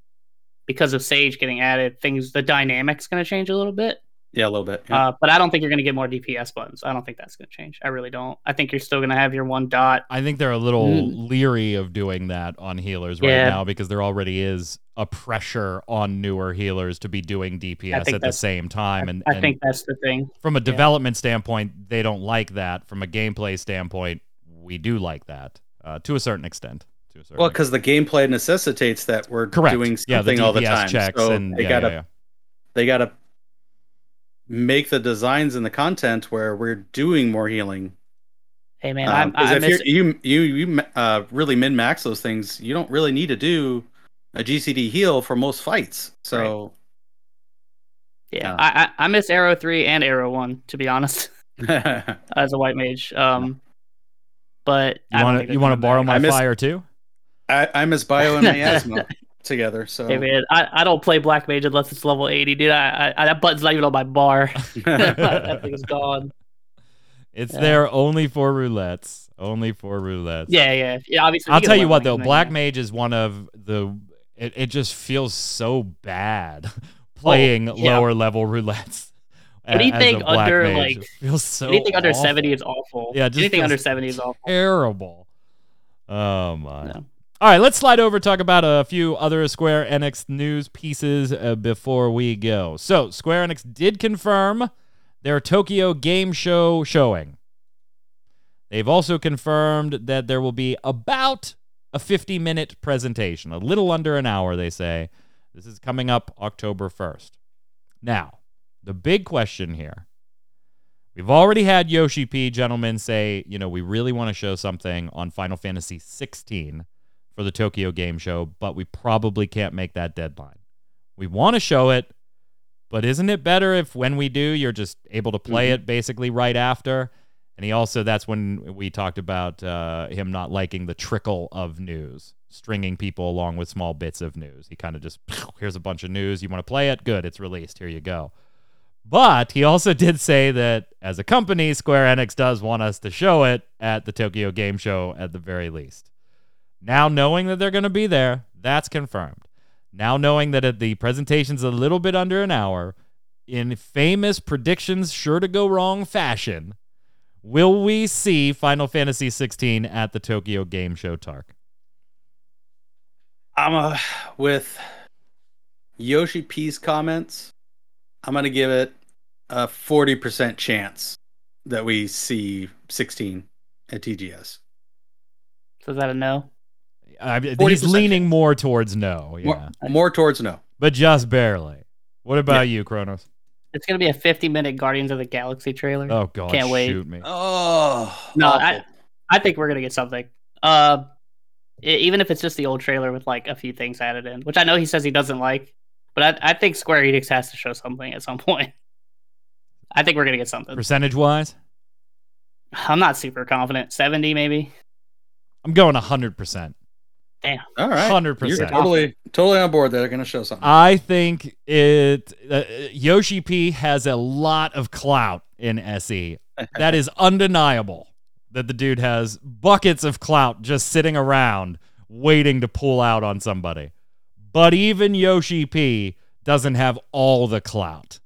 C: because of Sage getting added, things the dynamics gonna change a little bit.
B: Yeah, a little bit. yeah.
C: Uh, but I don't think you're gonna get more DPS buttons. I don't think that's gonna change. I really don't. I think you're still gonna have your one dot.
A: I think they're a little
C: Mm.
A: leery of doing that on healers right
C: Yeah.
A: now because there already is a pressure on newer healers to be doing DPS at the same time. And,
C: I
A: and
C: think that's the thing.
A: from a development standpoint, they don't like that. From a gameplay standpoint, we do like that uh, to a certain extent. To a certain
B: well, because the gameplay necessitates that we're
A: Correct.
B: doing
A: yeah, the
B: something
A: DPS
B: all the time.
A: checks
B: so
A: and
B: they
A: yeah,
B: gotta
A: yeah, yeah.
B: they gotta make the designs and the content where we're doing more healing.
C: Hey man,
B: Um,
C: I'm,
B: 'cause
C: I
B: if
C: miss.
B: you're, you you you uh, really min max those things, you don't really need to do a GCD heal for most fights. So
C: Yeah,
B: Yeah.
C: I, I I miss Aero three and Aero one to be honest. as a white mage. Um, but
A: You want to you want to borrow my
B: I miss-
A: fire too?
B: I, I miss Bio and Miasma together. So
C: Hey man, I, I don't play black mage unless it's level eighty, dude. I, I that button's not even on my bar. that thing is gone.
A: It's
C: Yeah.
A: there only for roulettes. Only for roulettes.
C: Yeah, yeah, yeah. Obviously,
A: I'll
C: get
A: tell you what though, Black
C: yeah.
A: Mage is one of the. It, it just feels so bad oh, playing
C: Oh, yeah.
A: lower level roulettes. a-
C: Anything
A: as a Black
C: under,
A: Mage.
C: like,
A: feels so
C: Anything under
A: awful.
C: seventy is awful.
A: Yeah, just
C: anything under seventy is awful.
A: terrible. Oh my.
C: No.
A: All right, let's slide over talk about a few other Square Enix news pieces uh, before we go. So, Square Enix did confirm their Tokyo Game Show showing. They've also confirmed that there will be about a 50 minute presentation, a little under an hour, they say. This is coming up October 1st. Now, the big question here we've already had Yoshi P, gentlemen, say, you know, we really want to show something on Final Fantasy 16 for the Tokyo Game Show, but we probably can't make that deadline. We want to show it, But isn't it better if when we do, you're just able to play
B: Mhm.
A: it basically right after? And he also, that's when we talked about uh, him not liking the trickle of news, stringing people along with small bits of news. He kind of just, here's a bunch of news. You want to play it? Good. It's released. Here you go. But he also did say that as a company, Square Enix does want us to show it at the Tokyo Game Show at the very least. Now, knowing that they're going to be there, that's confirmed. Now, knowing that the presentation's a little bit under an hour, in famous predictions sure to go wrong fashion, will we see Final Fantasy 16 at the Tokyo Game Show, Tark?
B: I'm uh, with Yoshi P's comments. I'm gonna give it a 40% chance that we see 16 at TGS.
C: So is that a no?
A: I, he's leaning more towards no, yeah,
B: More, more towards no.
A: but just barely. What about you, Kronos?
C: It's gonna be a 50 minute Guardians of the Galaxy trailer.
A: Oh God,
C: Can't wait.
A: shoot me.
B: Oh
C: No,
B: awful.
C: I, I think we're gonna get something. Uh, even if it's just the old trailer with like a few things added in, which I know he says he doesn't like, but I, I think Square Enix has to show something at some point. I think we're gonna get something.
A: Percentage wise,
C: I'm not super confident. 70 maybe.
A: I'm going hundred percent.
B: All right.
A: 100%.
B: You're totally totally on board. They're gonna show something.
A: I think it uh, Yoshi P has a lot of clout in SE. That is undeniable. That the dude has buckets of clout just sitting around waiting to pull out on somebody. But even Yoshi P doesn't have all the clout.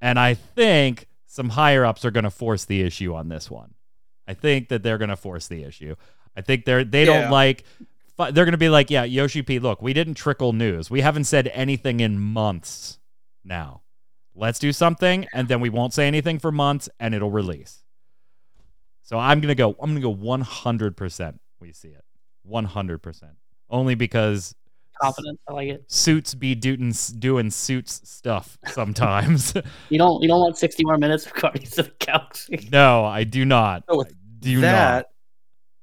A: And I think some higher ups are going to force the issue on this one. I think that they're going to force the issue. I think they're they
B: Yeah.
A: don't like fi- they're going to be like, yeah, Yoshi P, look, we didn't trickle news. We haven't said anything in months now. Let's do something and then we won't say anything for months and it'll release. So I'm going to go I'm going to go 100% we see it. 100%. Only because
C: Confident. I like it.
A: suits be doing doing suits stuff sometimes.
C: You don't you don't want 60 more minutes of Guardians of the Galaxy.
A: no, I do not.
B: So with
A: I do
B: that,
A: not.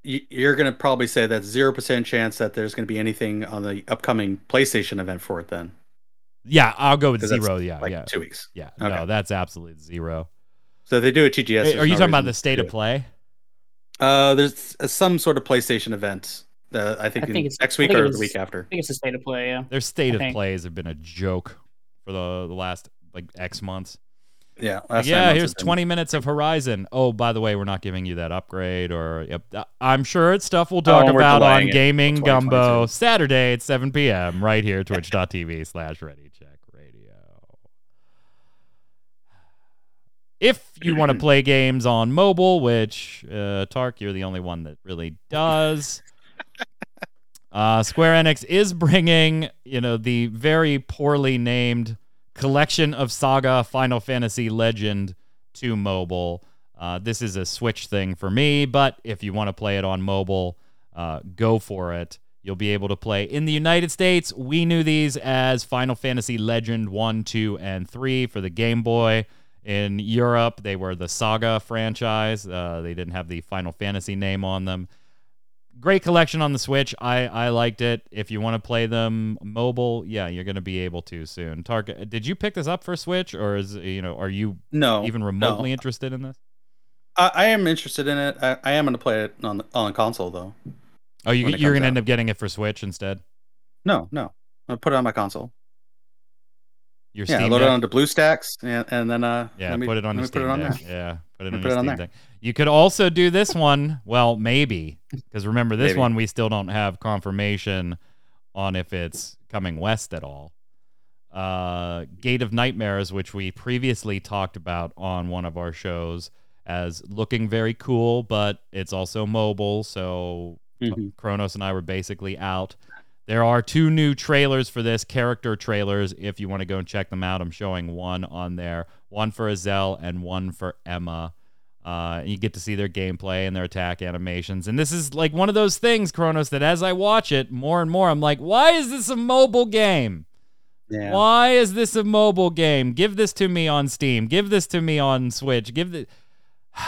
B: Y- you're gonna probably say that's zero percent chance that there's gonna be anything on the upcoming PlayStation event for it. Then,
A: Yeah, I'll go with
B: 'Cause that's
A: zero. Yeah,
B: like
A: yeah,
B: two weeks.
A: yeah.
B: Okay.
A: No, that's absolutely zero.
B: So they do a TGS.
A: Hey, are you
B: no
A: talking about the state of play?
B: Uh, there's uh, some sort of PlayStation event. Uh, I think,
C: I think it's-
B: next week
C: think it
B: or
C: was-
B: the week after.
C: I think it's the state of play, yeah.
A: Their state
C: I
A: of
C: think.
A: plays have been a joke for the, the last like X months.
B: Yeah. Last
A: yeah, here's
B: has been-
A: 20 minutes of Horizon. Oh, by the way, we're not giving you that upgrade or yep. I'm sure it's stuff we'll talk
B: Oh,
A: about on Gaming Gumbo Saturday at 7 p.m. right here twitch.tv slash ready check radio. If you want to play games on mobile, which uh, Tark, you're the only one that really does. Uh, Square Enix is bringing, you know, the very poorly named collection of Saga Final Fantasy Legend to mobile. Uh, this is a Switch thing for me, but if you want to play it on mobile, uh, go for it. You'll be able to play in the United States. We knew these as Final Fantasy Legend 1, 2, and 3 for the Game Boy. In Europe, they were the Saga franchise. Uh, they didn't have the Final Fantasy name on them great collection on the Switch. I I liked it. If you want to play them mobile, yeah, you're going to be able to soon. Target, did you pick this up for Switch, or is you know, are you
B: No.
A: even
B: no.
A: remotely interested in this?
B: I, I am interested in it. I, I am gonna play it on the, on console though.
A: Oh, you, you're going to end up getting it for Switch instead.
B: No, no. I'll put it on my console.
A: Your
B: Yeah,
A: Steam
B: load it onto BlueStacks and, and then uh
A: Yeah,
B: me-
A: put it on your Steam
B: put it on
A: Deck.
B: there.
A: Yeah, put it on
B: put it on
A: Steam
B: there.
A: Deck. You could also do this one. Well, maybe because remember this
B: Maybe.
A: one we still don't have confirmation on if it's coming west at all. Uh, Gate of Nightmares, which we previously talked about on one of our shows, as looking very cool, but it's also mobile, so
B: Mhm.
A: Kronos and I were basically out. There are two new trailers for this, character trailers. If you want to go and check them out, I'm showing one on there, one for Azelle and one for Emma. Uh, you get to see their gameplay and their attack animations. And this is like one of those things, Kronos, that as I watch it more and more, I'm like, why is this a mobile game?
B: Yeah.
A: Why is this a mobile game? Give this to me on Steam. Give this to me on Switch. Give the.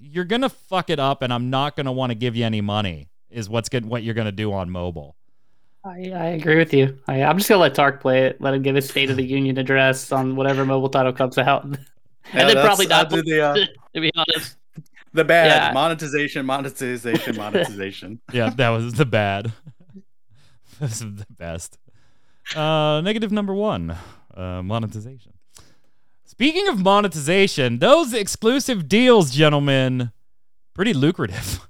A: You're gonna fuck it up, and I'm not gonna want to give you any money. Is what's good. What you're gonna do on mobile.
C: I, I agree with you. I, I'm just gonna let Tark play it. Let him give his State of the Union address on whatever mobile title comes out, and
B: Yeah,
C: then probably not.
B: do the, uh,
C: to be honest,
B: the bad
C: Yeah.
B: monetization, monetization, monetization.
A: Yeah, that was the bad. this is the best. Uh, negative number one, uh, monetization. Speaking of monetization, those exclusive deals, gentlemen, pretty lucrative.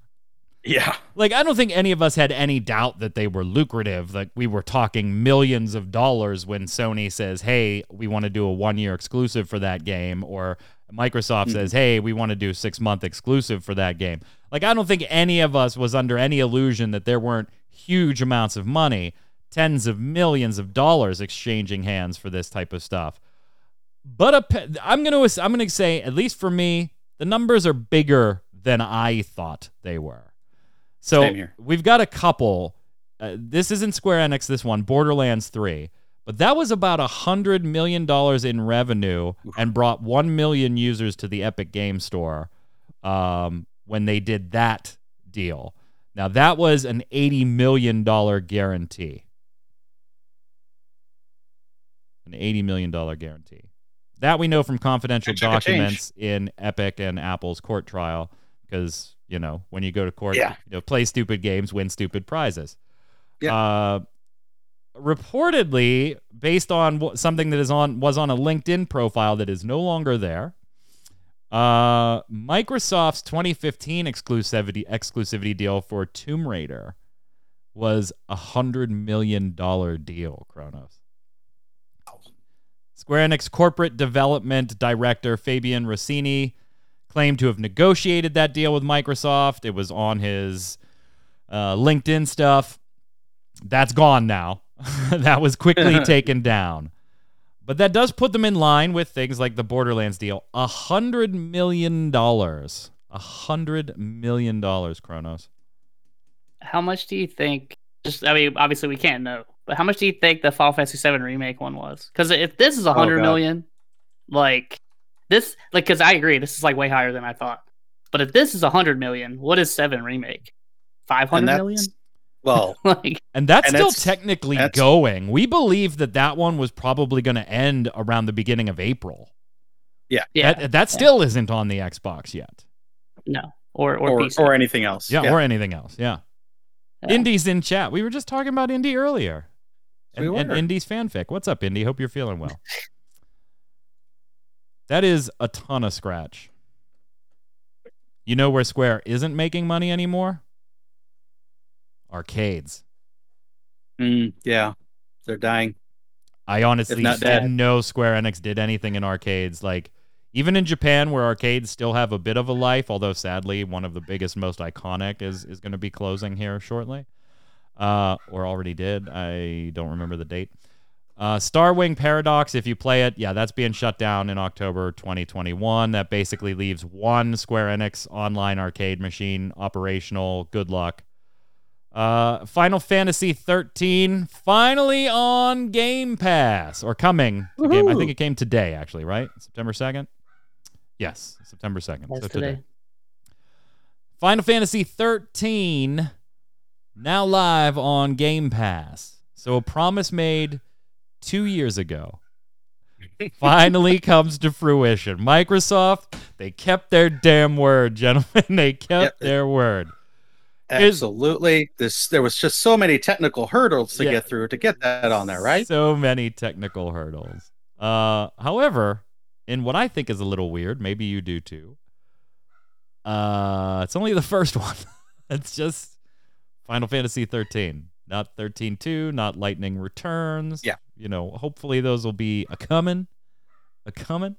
B: Yeah.
A: like, I don't think any of us had any doubt that they were lucrative. Like, we were talking millions of dollars when Sony says, hey, we want to do a one year exclusive for that game, or Microsoft
B: Mhm.
A: says, hey, we want to do six month exclusive for that game. Like, I don't think any of us was under any illusion that there weren't huge amounts of money, tens of millions of dollars exchanging hands for this type of stuff. But a, I'm gonna I'm gonna say at least for me, the numbers are bigger than I thought they were. So we've got a couple. Uh, this isn't Square Enix. This one, Borderlands Three, but that was about a hundred million dollars in revenue and brought one million users to the Epic Game Store um, when they did that deal. Now that was an eighty million dollar guarantee. An eighty million dollar guarantee. That we know from confidential
B: Good chunk of change.
A: documents in Epic and Apple's court trial, because you know when you go to court,
B: Yeah.
A: you know, play stupid games, win stupid prizes.
B: Yeah.
A: Uh, reportedly, based on something that is on was on a LinkedIn profile that is no longer there. Uh, Microsoft's 2015 exclusivity exclusivity deal for Tomb Raider was a hundred million dollar deal. Kronos. Square Enix corporate development director Fabien Rossini claimed to have negotiated that deal with Microsoft. It was on his uh, LinkedIn stuff. That's gone now. that was quickly taken down. But that does put them in line with things like the Borderlands deal. A hundred million dollars. A hundred million dollars, Kronos.
C: how much do you think? Just, I mean, obviously we can't know, but how much do you think the Final Fantasy VII remake one was? Because if this is a hundred
B: God.
C: million, like this, like, because I agree, this is like way higher than I thought. But if this is a hundred million, what is seven remake? Five
B: And
C: hundred
B: that's
C: million?
B: well,
C: like,
A: And that's
B: And
A: still
B: that's-
A: technically
B: that's-
A: going. We believe that that one was probably going to end around the beginning of April.
C: yeah,
A: That, that still isn't on the Xbox yet.
C: no, or or,
B: or or anything else.
A: Yeah, or anything else. Yeah.
C: Yeah.
A: Indy's in chat. We were just talking about Indy earlier.
B: We
A: And, and
B: were.
A: Indy's fanfic. What's up, Indy? Hope you're feeling well. that is a ton of scratch. You know where Square isn't making money anymore? Arcades.
B: Mm, yeah, they're dying.
A: I honestly didn't know Square Enix did anything in arcades. Like, even in Japan, where arcades still have a bit of a life, although sadly, one of the biggest, most iconic is is going to be closing here shortly, uh, or already did. I don't remember the date. Uh, Starwing Paradox, if you play it, yeah, that's being shut down in October 2021. That basically leaves one Square Enix online arcade machine operational. Good luck. Uh, Final Fantasy 13 finally on Game Pass or coming. Game, I think it came today, actually, right? September 2nd? Yes, September 2nd.
C: That's
A: so
C: today.
A: today. Final Fantasy 13 now live on Game Pass. So a promise made two years ago finally comes to fruition. Microsoft, they kept their damn word, gentlemen. They kept
B: Yep.
A: their word. Is-
B: Absolutely. This there was just so many technical hurdles to
A: Yeah.
B: get through to get that on there, right?
A: So many technical hurdles. Uh, however, in what I think is a little weird, maybe you do too. Uh, it's only the first one. it's just Final Fantasy 13, not 13-2, not Lightning Returns.
B: Yeah.
A: You know, hopefully those will be a coming, a coming.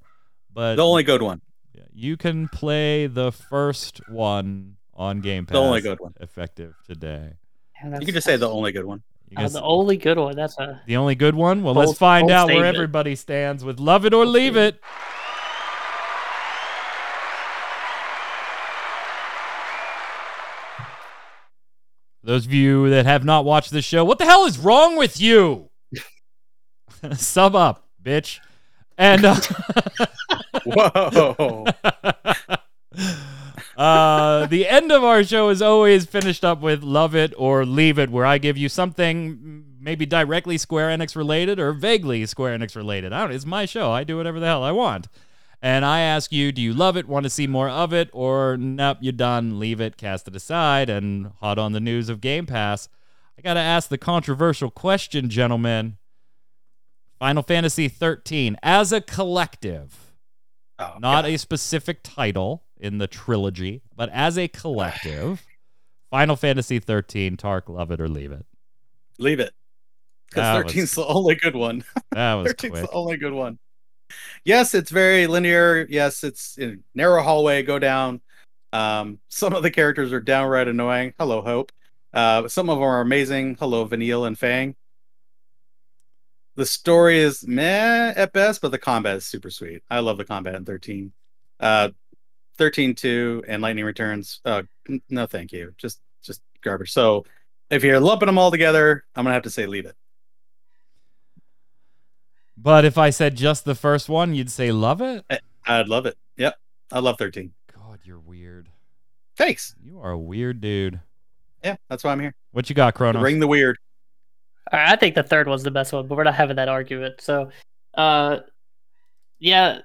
A: But
B: The only good one.
A: yeah, you can play the first one on Game Pass.
B: The only good one.
A: Effective today.
C: Yeah,
B: You can just say the only good one.
A: You
C: Oh, the only good one. That's a
A: the only good one? Well, let's find
C: bold
A: out where everybody stands with Love It or Leave It. Those of you that have not watched this show, what the hell is wrong with you? Sub up, bitch. And uh,
B: Whoa.
A: uh, the end of our show is always finished up with Love It or Leave It, where I give you something maybe directly Square Enix related or vaguely Square Enix related. I don't. It's my show. I do whatever the hell I want. And I ask you, do you love it? Want to see more of it? Or nope, you're done. Leave it, cast it aside, and hot on the news of Game Pass. I got to ask the controversial question, gentlemen. Final Fantasy 13 as a collective,
B: Oh,
A: not
B: God.
A: a specific title in the trilogy, but as a collective, Final Fantasy 13, Tark, love it or leave it.
B: leave it. Because
A: was-
B: 13's the only good one.
A: That was
B: 13's
A: quick.
B: the only good one. Yes, it's very linear. Yes, it's in a narrow hallway. Go down. Um, some of the characters are downright annoying. Hello, Hope. Uh, some of them are amazing. Hello, Vanille and Fang. The story is meh at best, but the combat is super sweet. I love the combat in 13. Uh, 13 2 and Lightning Returns. Uh, no, thank you. Just just garbage. So if you're lumping them all together, I'm gonna have to say leave it.
A: But if I said just the first one, you'd say love it?
B: I'd love it. Yep, I love 13.
A: God, you're weird.
B: Thanks.
A: You are a weird dude.
B: Yeah, that's why I'm here.
A: What you got,
B: To
A: Kronos?
B: Bring the weird.
C: Right, I think the third was the best one, but we're not having that argument. So, uh, yeah,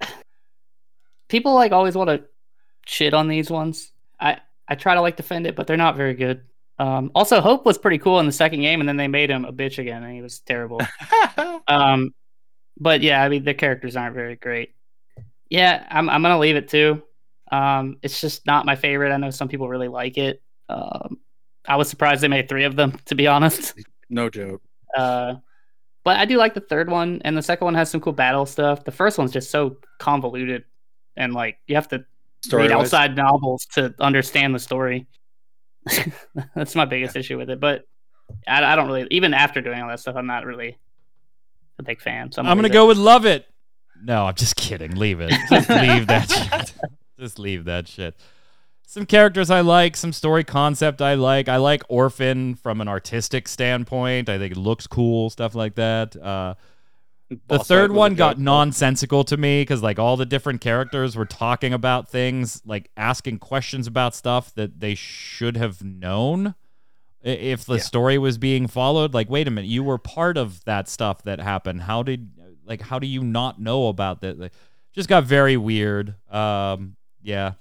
C: people like always want to shit on these ones. I I try to like defend it, but they're not very good. Um, also, Hope was pretty cool in the second game, and then they made him a bitch again, and he was terrible. um, but yeah, I mean the characters aren't very great. Yeah, I'm I'm gonna leave it too. Um, it's just not my favorite. I know some people really like it. Um, I was surprised they made three of them, to be honest.
B: no joke.
C: Uh, but I do like the third one, and the second one has some cool battle stuff. The first one's just so convoluted, and like you have to
B: Story
C: read outside novels to understand the story. That's my biggest issue with it. But I, I don't really, even after doing all that stuff, I'm not really a big fan. So I'm,
A: I'm gonna
C: leave
A: go with love it. No, I'm just kidding. Leave it. Just leave that shit. Just leave that shit. Some characters I like, some story concept I like. I like Orphan from an artistic standpoint. I think it looks cool, stuff like that. Uh, the third one got
B: joke.
A: nonsensical to me because like all the different characters were talking about things, like asking questions about stuff that they should have known if the
B: Yeah.
A: story was being followed. Like, wait a minute, you were part of that stuff that happened. How did like how do you not know about that? Like, just got very weird. Um, yeah.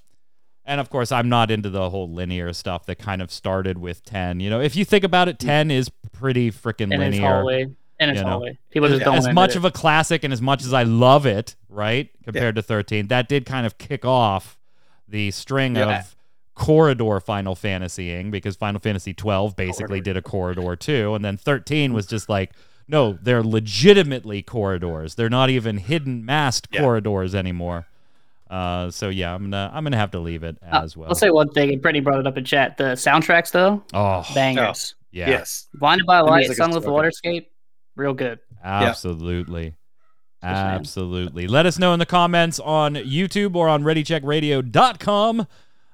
A: And of course, I'm not into the whole linear stuff that kind of started with 10. You know, if you think about it, 10 is pretty freaking
C: in its
A: linear
C: hallway. In its
A: you know.
C: hallway. People just
A: as,
C: don't
A: as much
C: it.
A: of a classic and as much as I love it, right? Compared to 13, that did kind of kick off the string
B: Yeah.
A: of corridor Final Fantasying because Final Fantasy 12 basically
B: Corridor.
A: did a corridor too, and then 13 was just like, no, they're legitimately corridors. They're not even hidden masked
B: Yeah.
A: corridors anymore. Uh, so yeah, I'm gonna I'm gonna have to leave it
C: Uh,
A: as well.
C: I'll say one thing, and Brittany brought it up in chat. The soundtracks, though,
A: oh,
C: bangers.
A: yeah,
B: Yes.
C: Blinded by
B: The
C: Light,
B: music
C: Sun with
B: so good.
C: Waterscape, real good.
A: Absolutely.
C: Yes, ma'am.
A: Absolutely. Let us know in the comments on YouTube or on ReadyCheckRadio.com uh,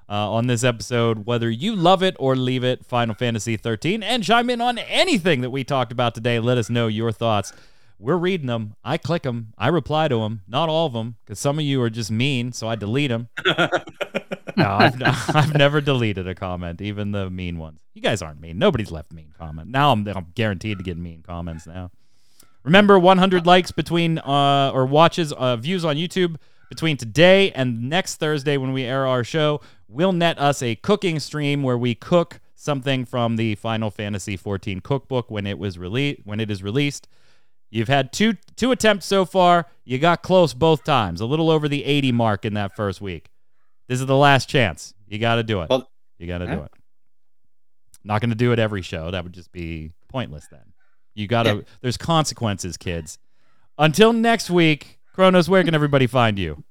A: on this episode whether you love it or leave it, Final Fantasy 13, and chime in on anything that we talked about today. Let us know your thoughts. We're reading them. I click them. I reply to them. Not all of them, because some of you are just mean, so I delete them. No, I've, I've never deleted a comment, even the mean ones. You guys aren't mean. Nobody's left mean comment. Now I'm, I'm guaranteed to get mean comments now. Remember, 100 likes between uh, or watches uh, views on YouTube between today and next Thursday when we air our show will net us a cooking stream where we cook something from the Final Fantasy 14 cookbook when it was released when it is released. You've had two two attempts so far. You got close both times, a little over the 80 mark in that first week. This is the last chance. You got to do it.
B: Well,
A: you got to
B: yeah.
A: do it. Not going to do it every show. That would just be pointless then. You got to
B: Yeah.
A: there's consequences, kids. Until next week, Kronos, where can everybody find you?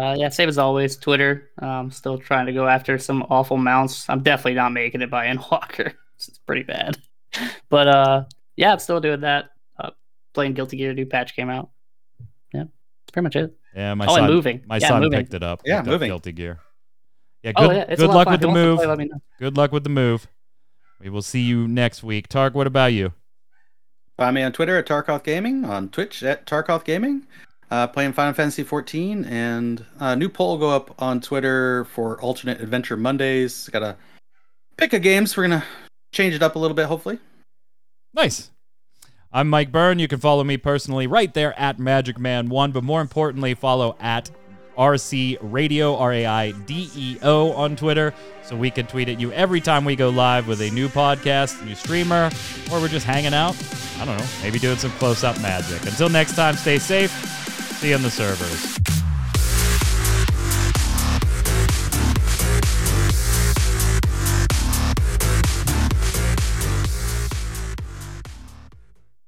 C: Uh, yeah, same as always. Twitter. Um, still trying to go after some awful mounts. I'm definitely not making it by Endwalker. it's pretty bad. But uh, yeah, I'm still doing that. Uh, playing Guilty Gear. New patch came out. Yeah, that's pretty much it.
A: Yeah, my
C: oh,
A: son
C: and moving.
A: my
C: yeah,
A: son
C: moving.
A: picked it up.
B: Yeah,
A: picked up
B: moving.
A: Guilty Gear. Yeah, good,
C: oh yeah,
A: good luck with the
C: fun. If you want
A: move.
C: play, let me know.
A: Good luck with the move. We will see you next week. Tark, what about you?
B: Find me on Twitter at Tarkoth Gaming, on Twitch at Tarkoth Gaming, uh, playing Final Fantasy 14, and a new poll go up on Twitter for alternate adventure Mondays. Got to pick a game, so we're gonna change it up a little bit, hopefully.
A: Nice. I'm Mike Byrne. You can follow me personally right there at Magic Man One, but more importantly, follow at RC Radio, R A I D E O on Twitter, so we can tweet at you every time we go live with a new podcast, new streamer, or we're just hanging out. I don't know, maybe doing some close up magic. Until next time, stay safe. See you on the servers.